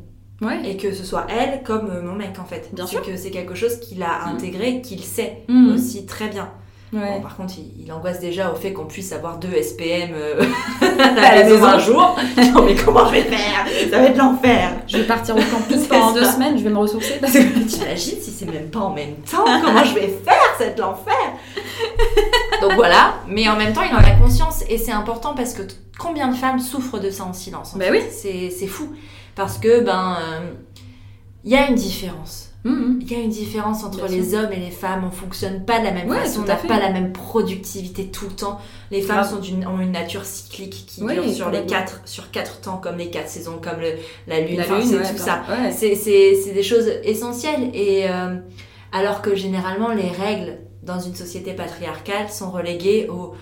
Et que ce soit elle comme euh, mon mec en fait. Bien sûr. que c'est quelque chose qu'il a mm. intégré, qu'il sait mm. aussi très bien. Bon, par contre, il, angoisse déjà au fait qu'on puisse avoir deux SPM euh, à la maison un jour. non, mais comment je vais faire? Ça va être l'enfer. Je vais partir au campus pendant deux semaines, je vais me ressourcer. Parce que t'imagines si c'est même pas en même temps Comment je vais faire C'est l'enfer Donc voilà, mais en même temps, il en a conscience et c'est important parce que combien de femmes souffrent de ça en silence Ben oui. C'est fou parce que ben il euh, y a une différence. Il y a une différence entre les hommes et les femmes. On fonctionne pas de la même façon. On n'a pas la même productivité tout le temps. Les femmes sont ont une nature cyclique qui dure sur les quatre sur quatre temps, comme les quatre saisons, comme la lune. c'est tout ça. C'est des choses essentielles. Et euh, alors que généralement les règles dans une société patriarcale sont reléguées au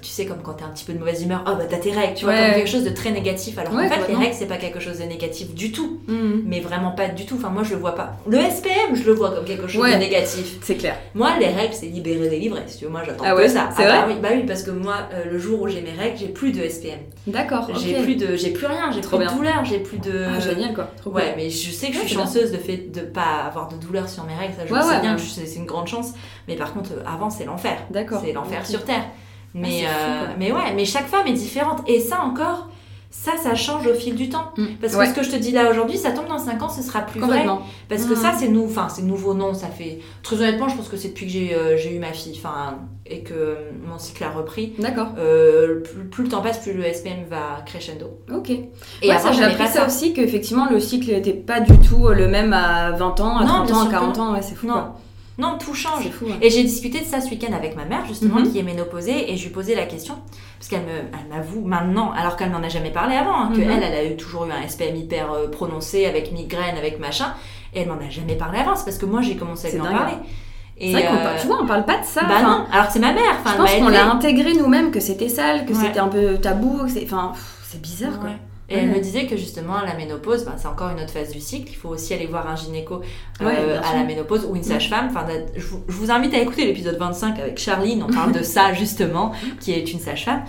tu sais, comme quand t'es un petit peu de mauvaise humeur, oh bah t'as tes règles, tu vois, comme quelque chose de très négatif. Alors qu'en fait, les règles, c'est pas quelque chose de négatif du tout. Mhm. Mais vraiment pas du tout. Enfin, moi, je le vois pas. Le SPM, je le vois comme quelque chose de négatif. C'est clair. Moi, les règles, c'est libérer, délivrer. Si tu veux, moi, j'attends ah que ça. C'est ah vrai bah, oui, bah oui, parce que moi, euh, le jour où j'ai mes règles, j'ai plus de SPM. D'accord. J'ai plus de, j'ai plus rien, j'ai trop de douleur, j'ai plus de. Ah, génial quoi. ouais, mais je sais que je suis chanceuse de fait de pas avoir de douleur sur mes règles. Ça, je sais bien, c'est une grande chance. Mais par contre, euh, avant, c'est l'enfer. D'accord. C'est l'enfer sur terre. Mais, ah, euh, mais ouais, mais chaque femme est différente. Et ça encore, ça, ça change au fil du temps. Mm. Parce que ce que je te dis là aujourd'hui, ça tombe dans 5 ans, ce sera plus vrai. Parce que ça, mm. c'est nou enfin, c'est nouveau, non, ça fait. Très honnêtement, je pense que c'est depuis que j'ai euh, eu ma fille, enfin, et que mon cycle a repris. D'accord. Euh, plus, le temps passe, plus le SPM va crescendo. Ok. Et après, j'ai appris ça, aussi, qu'effectivement, le cycle n'était pas du tout le même à 20 ans, à 30 ans, à 40 ans, ouais, c'est fou. Non. Non, tout change. Et j'ai discuté de ça ce week-end avec ma mère, justement, mhm. qui est ménopausée, et je lui posais la question, parce qu'elle me, m'avoue maintenant, alors qu'elle n'en a jamais parlé avant, hein, qu'elle, mhm. elle a eu, toujours eu un SPM hyper euh, prononcé, avec migraine, avec machin, et elle m'en a jamais parlé avant, c'est parce que moi j'ai commencé à lui en parler. C'est vrai euh... tu vois, on parle pas de ça. Bah non, alors c'est ma mère. Je pense qu'on l'a intégré nous-mêmes, que c'était sale, que c'était un peu tabou, c'est, enfin, c'est bizarre quoi. Et elle me disait que justement, la ménopause, ben, c'est encore une autre phase du cycle. Il faut aussi aller voir un gynéco euh, à la ménopause ou une sage-femme. Enfin, je, vous invite à écouter l'épisode 25 avec Charline. On parle de ça justement, qui est une sage-femme.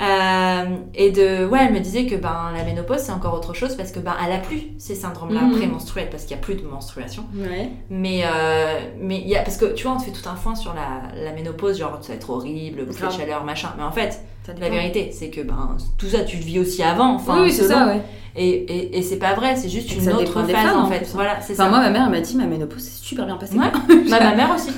Euh, et de, ouais, elle me disait que ben la ménopause c'est encore autre chose parce que ben elle a plus ces syndromes-là Mhm. prémenstruels parce qu'il y a plus de menstruation. Ouais. Mais euh, mais il y a parce que tu vois on te fait tout un foin sur la, la ménopause genre ça va être horrible, bouffée de chaleur machin. Mais en fait la vérité c'est que ben tout ça tu le vis aussi avant. Enfin oui, c'est ça, ouais. Et, et, et c'est pas vrai, c'est juste Et une autre phase femmes, en fait. hein. Voilà, c'est Enfin, ça. moi, ma mère, elle m'a dit, ma ménopause, c'est super bien passé. Ouais. Bah, ma mère aussi.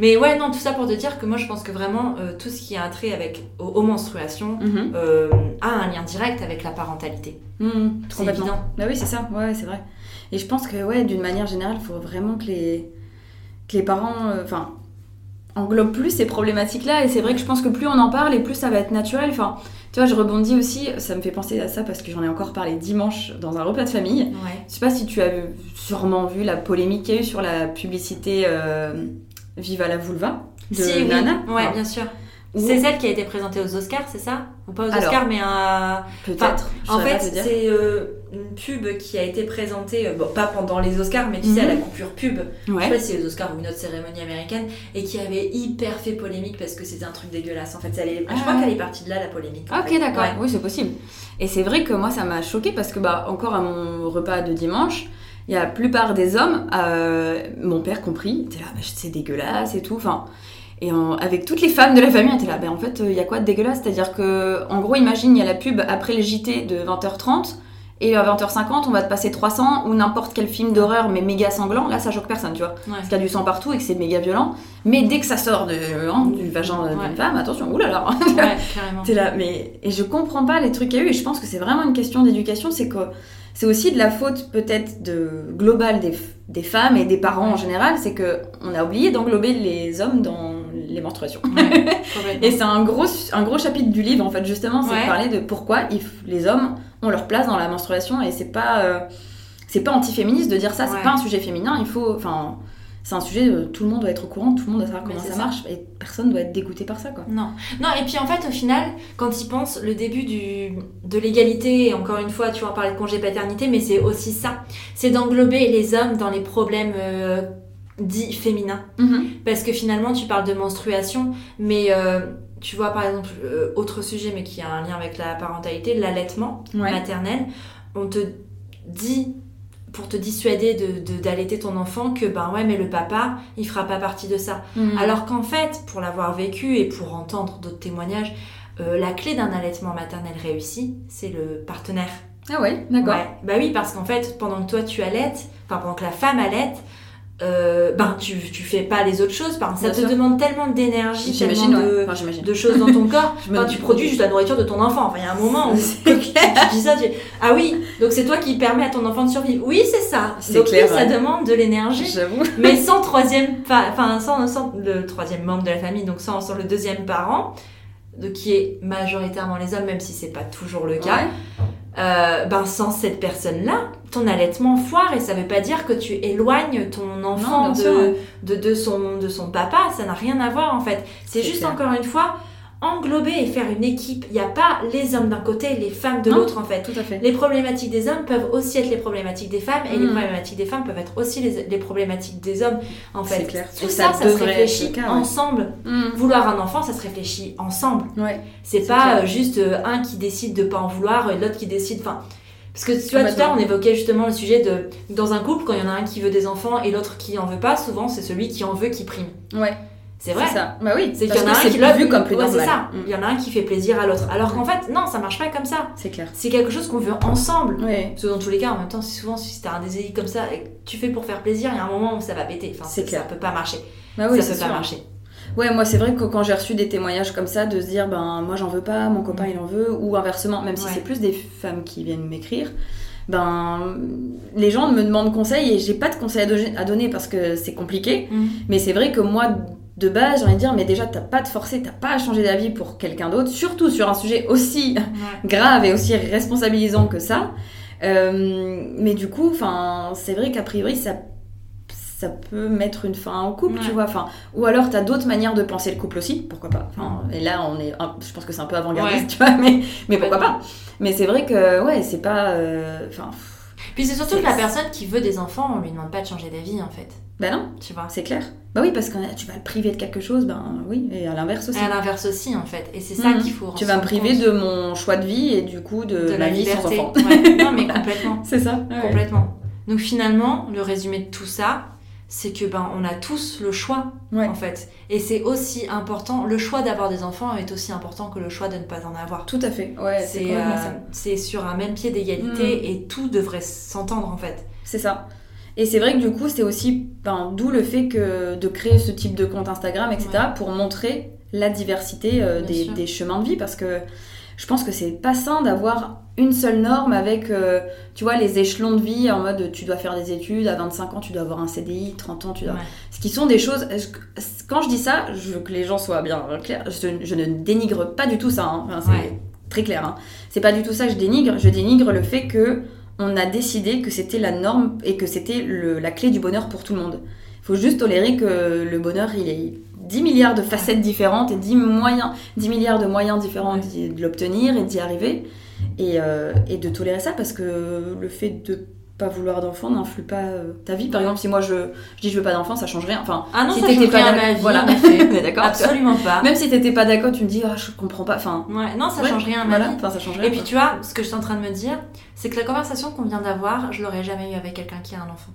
Mais ouais, non, tout ça pour te dire que moi je pense que vraiment euh, tout ce qui a un trait avec aux, aux menstruations Mhm. euh, a un lien direct avec la parentalité. Mhm, C'est complètement. évident. Bah oui, c'est ça, ouais, c'est vrai. Et je pense que, ouais, d'une manière générale, il faut vraiment que les, que les parents, euh, englobent plus ces problématiques-là. Et c'est vrai que je pense que plus on en parle et plus ça va être naturel. Enfin, tu vois, je rebondis aussi, ça me fait penser à ça parce que j'en ai encore parlé dimanche dans un repas de famille. Ouais. Je sais pas si tu as sûrement vu la polémique qu'il y a eu sur la publicité Viva la vulva de Si, oui. Nana. Ouais, Enfin, bien sûr. où- C'est celle qui a été présentée aux Oscars, c'est ça? Ou pas aux Alors, Oscars, mais à... Peut-être. En fait, c'est euh, une pub qui a été présentée, euh, bon, pas pendant les Oscars, mais tu sais, à Mhm. la coupure pub. Je sais Ouais. pas si les Oscars ou une autre cérémonie américaine, et qui avait hyper fait polémique parce que c'était un truc dégueulasse. En fait, ça allait- je Ah. crois qu'elle est partie de là, la polémique. Ok, d'accord. Ouais. Oui, c'est possible. Et c'est vrai que moi, ça m'a choqué parce que, bah, encore à mon repas de dimanche, il y a la plupart des hommes, euh, mon père compris, étaient là, bah, c'est dégueulasse et tout. Enfin, et en- avec toutes les femmes de la famille, étaient là, ben en fait, il y a quoi de dégueulasse? C'est-à-dire que, en gros, imagine, il y a la pub après le JT de 20h30. Et à 20h50, on va te passer 300 ou n'importe quel film d'horreur mais méga sanglant. Là, ça choque personne, tu vois. Ouais. Parce qu'il y a du sang partout et que c'est méga violent. Mais dès que ça sort de, hein, du vagin d'une Ouais. femme, attention, oulala. Ouais, carrément. T'es là, mais et je comprends pas les trucs qu'il y a eu. Et je pense que c'est vraiment une question d'éducation. C'est que c'est aussi de la faute peut-être de globale des, des femmes et des parents en général. C'est que on a oublié d'englober les hommes dans les menstruations. Ouais. Et c'est un gros, un gros chapitre du livre en fait justement, c'est Ouais. de parler de pourquoi il les hommes ont leur place dans la menstruation et c'est pas euh, c'est pas anti-féministe de dire ça. Ouais. C'est pas un sujet féminin. Il faut, enfin, c'est un sujet. euh, tout le monde doit être au courant. Tout le monde doit savoir comment ça, ça. marche et personne doit être dégoûté par ça quoi. Non. non, et puis en fait, au final, quand ils pensent, le début du, de l'égalité, et encore une fois, tu vas en parler de congé paternité, mais c'est aussi ça. C'est d'englober les hommes dans les problèmes euh, dits féminins. Parce que finalement, tu parles de menstruation, mais euh, tu vois, par exemple, autre sujet, mais qui a un lien avec la parentalité, l'allaitement Ouais. maternel. On te dit, pour te dissuader de- de- d'allaiter ton enfant, que ben ouais, mais le papa, il fera pas partie de ça. Mhm. Alors qu'en fait, pour l'avoir vécu et pour entendre d'autres témoignages, euh, la clé d'un allaitement maternel réussi, c'est le partenaire. Ah ouais, d'accord. Ouais. Bah oui, parce qu'en fait, pendant que toi tu allaites, enfin pendant que la femme allaite, euh, ben tu, tu fais pas les autres choses. Ben, ça Bien te sûr. demande tellement d'énergie, tellement de, ouais. Enfin, j'imagine. de choses dans ton corps. Enfin, tu produis juste la nourriture de ton enfant. Enfin, il y a un moment où tu, tu dis ça, tu ah oui, donc c'est toi qui permets à ton enfant de survivre. Oui, c'est ça. C'est Donc clair, oui, ça demande de l'énergie mais sans troisième enfin sans, sans le troisième membre de la famille donc sans, sans le deuxième parent de qui est majoritairement les hommes même si c'est pas toujours le cas Ouais. Euh, ben sans cette personne là ton allaitement foire et ça veut pas dire que tu éloignes ton enfant Non, de, de, de son, de son papa ça n'a rien à voir en fait c'est C'est juste clair. encore une fois englober et faire une équipe il n'y a pas les hommes d'un côté les femmes de l'autre en fait Tout à fait. les problématiques des hommes peuvent aussi être les problématiques des femmes et les Mm. problématiques des femmes peuvent être aussi les, les problématiques des hommes en fait. C'est clair. Tout Et ça, ça ça, se réfléchit cas, ensemble. Mhm. Vouloir un enfant, ça se réfléchit ensemble. Ouais. C'est pas clair. euh, juste euh, un qui décide de pas en vouloir et l'autre qui décide. Enfin, parce que tu vois, tout à l'heure, on évoquait justement le sujet de dans un couple, quand il y en a un qui veut des enfants et l'autre qui en veut pas, souvent c'est celui qui en veut qui prime. Ouais. C'est vrai. C'est ça. Bah oui. C'est qu'il y en a un qui l'a vu comme plus ouais, normal. c'est ça. Mhm. Il y en a un qui fait plaisir à l'autre. Alors qu'en fait, non, ça marche pas comme ça. C'est clair. C'est quelque chose qu'on veut ensemble. Ouais. Parce que dans tous les cas, en même temps, souvent, si t'as un désir comme ça et que tu fais pour faire plaisir, il y a un moment où ça va péter. Enfin, C'est ça- clair. Ça peut pas marcher. Bah oui, ça peut pas marcher. Ouais, moi c'est vrai que quand j'ai reçu des témoignages comme ça, de se dire ben moi j'en veux pas, mon copain il en veut, ou inversement, même si Ouais. c'est plus des femmes qui viennent m'écrire, ben les gens me demandent conseil et j'ai pas de conseil à, do- à donner parce que c'est compliqué. Mais c'est vrai que moi de base j'ai envie de dire mais déjà t'as pas de forcer, t'as pas à changer d'avis pour quelqu'un d'autre, surtout sur un sujet aussi grave et aussi responsabilisant que ça. Euh, mais du coup, c'est vrai qu'a priori, ça, ça peut mettre une fin au couple, Ouais. tu vois. Enfin, ou alors, t'as d'autres manières de penser le couple aussi, pourquoi pas. Enfin, et là, on est, un- je pense que c'est un peu avant-gardiste, Ouais. tu vois, mais, mais pourquoi pas. Mais c'est vrai que, ouais, c'est pas, euh, Puis c'est surtout que la personne qui veut des enfants, on lui demande pas de changer d'avis en fait. bah non, Tu vois. c'est clair. Bah oui, parce que tu vas le priver de quelque chose, ben oui, et à l'inverse aussi. Et à l'inverse aussi, en fait. Et c'est ça Mhm. qu'il faut. Tu vas me priver de mon choix de vie et du coup de, compte. de ma la vie sans liberté. enfant. Ouais. Non, mais complètement. C'est ça. ouais. Complètement. Donc finalement, le résumé de tout ça, c'est que ben on a tous le choix Ouais. en fait. Et c'est aussi important, le choix d'avoir des enfants est aussi important que le choix de ne pas en avoir. Tout à fait. Ouais, c'est euh, c'est sur un même pied d'égalité et tout devrait s'entendre en fait. C'est ça. Et c'est vrai que du coup, c'est aussi ben, d'où le fait que de créer ce type de compte Instagram, etc., Ouais. pour montrer la diversité euh, des, chemins de vie, parce que je pense que c'est pas sain d'avoir une seule norme avec, euh, tu vois, les échelons de vie en mode tu dois faire des études, à 25 ans tu dois avoir un CDI, 30 ans tu dois... Ouais. Ce qui sont des choses... Quand je dis ça, je veux que les gens soient bien clairs, je, je ne dénigre pas du tout ça, hein. Enfin, c'est Ouais. très clair. hein. C'est pas du tout ça que je dénigre, je dénigre le fait que on a décidé que c'était la norme et que c'était la clé du bonheur pour tout le monde. Il faut juste tolérer que le bonheur, il est 10 milliards de facettes différentes et 10, moyens, 10 milliards de moyens différents de l'obtenir et d'y arriver. Et, euh, et de tolérer ça parce que le fait de pas vouloir d'enfant n'influe pas euh, ta vie. Par exemple, si moi je, je dis je veux pas d'enfant, ça change rien. Enfin, Ah non, si ça t'étais change pas rien à ma vie, voilà. d'accord Absolument pas. Même si t'étais pas d'accord, tu me dis ah je comprends pas. Enfin, Ouais, non, ça ouais, change rien à ma voilà. vie. Enfin, ça change rien. Et puis tu vois, ce que je suis en train de me dire, c'est que la conversation qu'on vient d'avoir, je l'aurais jamais eu avec quelqu'un qui a un enfant.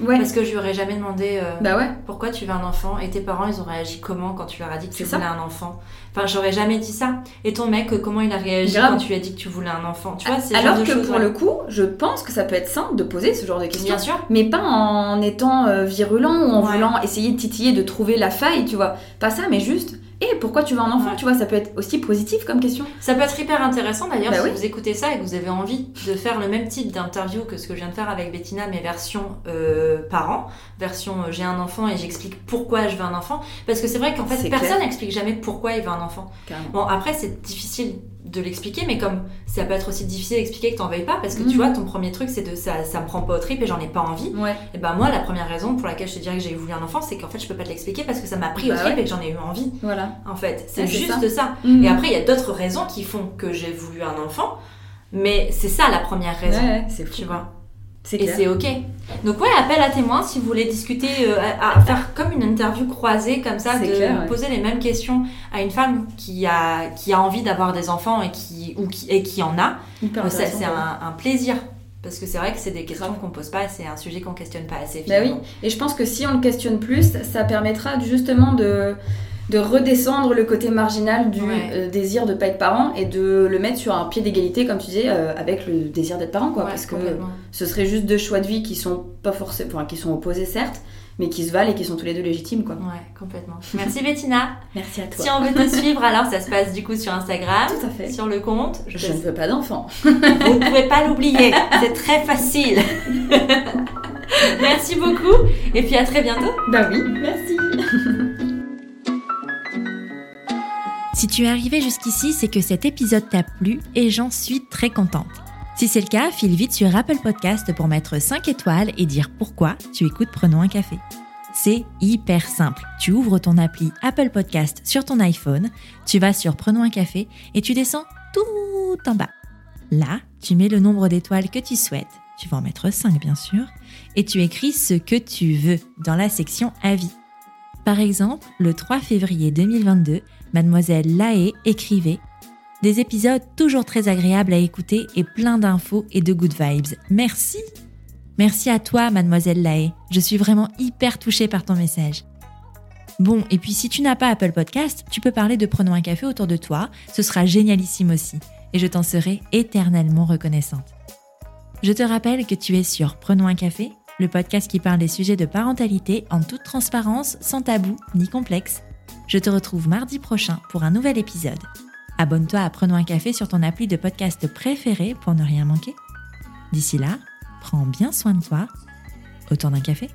Ouais. Parce que je lui aurais jamais demandé euh, Bah ouais. pourquoi tu veux un enfant et tes parents ils ont réagi comment quand tu leur as dit que tu ça. voulais un enfant? Enfin, j'aurais jamais dit ça. Et ton mec, comment il a réagi Grave. quand tu lui as dit que tu voulais un enfant? Tu vois, c'est Alors genre de que pour ouais. le coup, je pense que ça peut être simple de poser ce genre de questions. Bien sûr. Mais pas en étant euh, virulent ou en voulant essayer de titiller, de trouver la faille, tu vois. Pas ça, mais juste, et pourquoi tu veux un enfant, Ouais. tu vois, ça peut être aussi positif comme question. Ça peut être hyper intéressant d'ailleurs Bah si oui. vous écoutez ça et que vous avez envie de faire le même type d'interview que ce que je viens de faire avec Bettina, mais version euh, parents, version euh, j'ai un enfant et j'explique pourquoi je veux un enfant. Parce que c'est vrai qu'en fait personne n'explique jamais pourquoi il veut un enfant. Carrément. Bon après c'est difficile de l'expliquer, mais comme ça peut être aussi difficile d'expliquer que t'en veuilles pas, parce que tu Mhm. vois ton premier truc c'est de ça, ça me prend pas au trip et j'en ai pas envie. Ouais. Et ben moi la première raison pour laquelle je te dirais que j'ai voulu un enfant, c'est qu'en fait je peux pas te l'expliquer parce que ça m'a pris au Bah trip ouais. et que j'en ai eu envie. Voilà. En fait c'est juste ça. ça. Mhm. Et après, il y a d'autres raisons qui font que j'ai voulu un enfant, mais c'est ça la première raison, Ouais, c'est tu vois. Et c'est ok. Donc ouais, appel à témoins si vous voulez discuter, euh, à, à faire comme une interview croisée comme ça, de clair, ouais. poser les mêmes questions à une femme qui a qui a envie d'avoir des enfants et qui ou qui et qui en a. Euh, c'est ouais. un, un plaisir parce que c'est vrai que c'est des questions qu'on pose pas, c'est un sujet qu'on questionne pas assez. Bah oui, finalement. et je pense que si on le questionne plus, ça permettra justement de, de redescendre le côté marginal du Ouais. euh, désir de pas être parent et de le mettre sur un pied d'égalité, comme tu disais, euh, avec le désir d'être parent, quoi. Ouais, parce que ce serait juste deux choix de vie qui sont pas forcément, enfin, qui sont opposés certes, mais qui se valent et qui sont tous les deux légitimes, quoi. Ouais, complètement. Merci Bettina. Merci à toi. Si on veut te suivre, alors ça se passe du coup sur Instagram, Tout à fait. sur le compte. Je Je te ne veux pas d'enfant. Vous ne pouvez pas l'oublier, c'est très facile. Merci beaucoup et puis à très bientôt. Bah oui, merci. Si tu es arrivé jusqu'ici, c'est que cet épisode t'a plu et j'en suis très contente. Si c'est le cas, file vite sur Apple Podcast pour mettre 5 étoiles et dire pourquoi tu écoutes Prenons un café. C'est hyper simple. Tu ouvres ton appli Apple Podcast sur ton iPhone, tu vas sur Prenons un café et tu descends tout en bas. Là, tu mets le nombre d'étoiles que tu souhaites, tu vas en mettre 5 bien sûr, et tu écris ce que tu veux dans la section Avis. Par exemple, le 3 février 2022, Mademoiselle Laé écrivait Des épisodes toujours très agréables à écouter et plein d'infos et de good vibes. Merci Merci à toi, Mademoiselle Laé. Je suis vraiment hyper touchée par ton message. Bon, et puis si tu n'as pas Apple Podcast, tu peux parler de Prenons un café autour de toi. Ce sera génialissime aussi. Et je t'en serai éternellement reconnaissante. Je te rappelle que tu es sur Prenons un café, le podcast qui parle des sujets de parentalité en toute transparence, sans tabou ni complexe. Je te retrouve mardi prochain pour un nouvel épisode. Abonne-toi à Prenons un café sur ton appli de podcast préféré pour ne rien manquer. D'ici là, prends bien soin de toi. Autour d'un café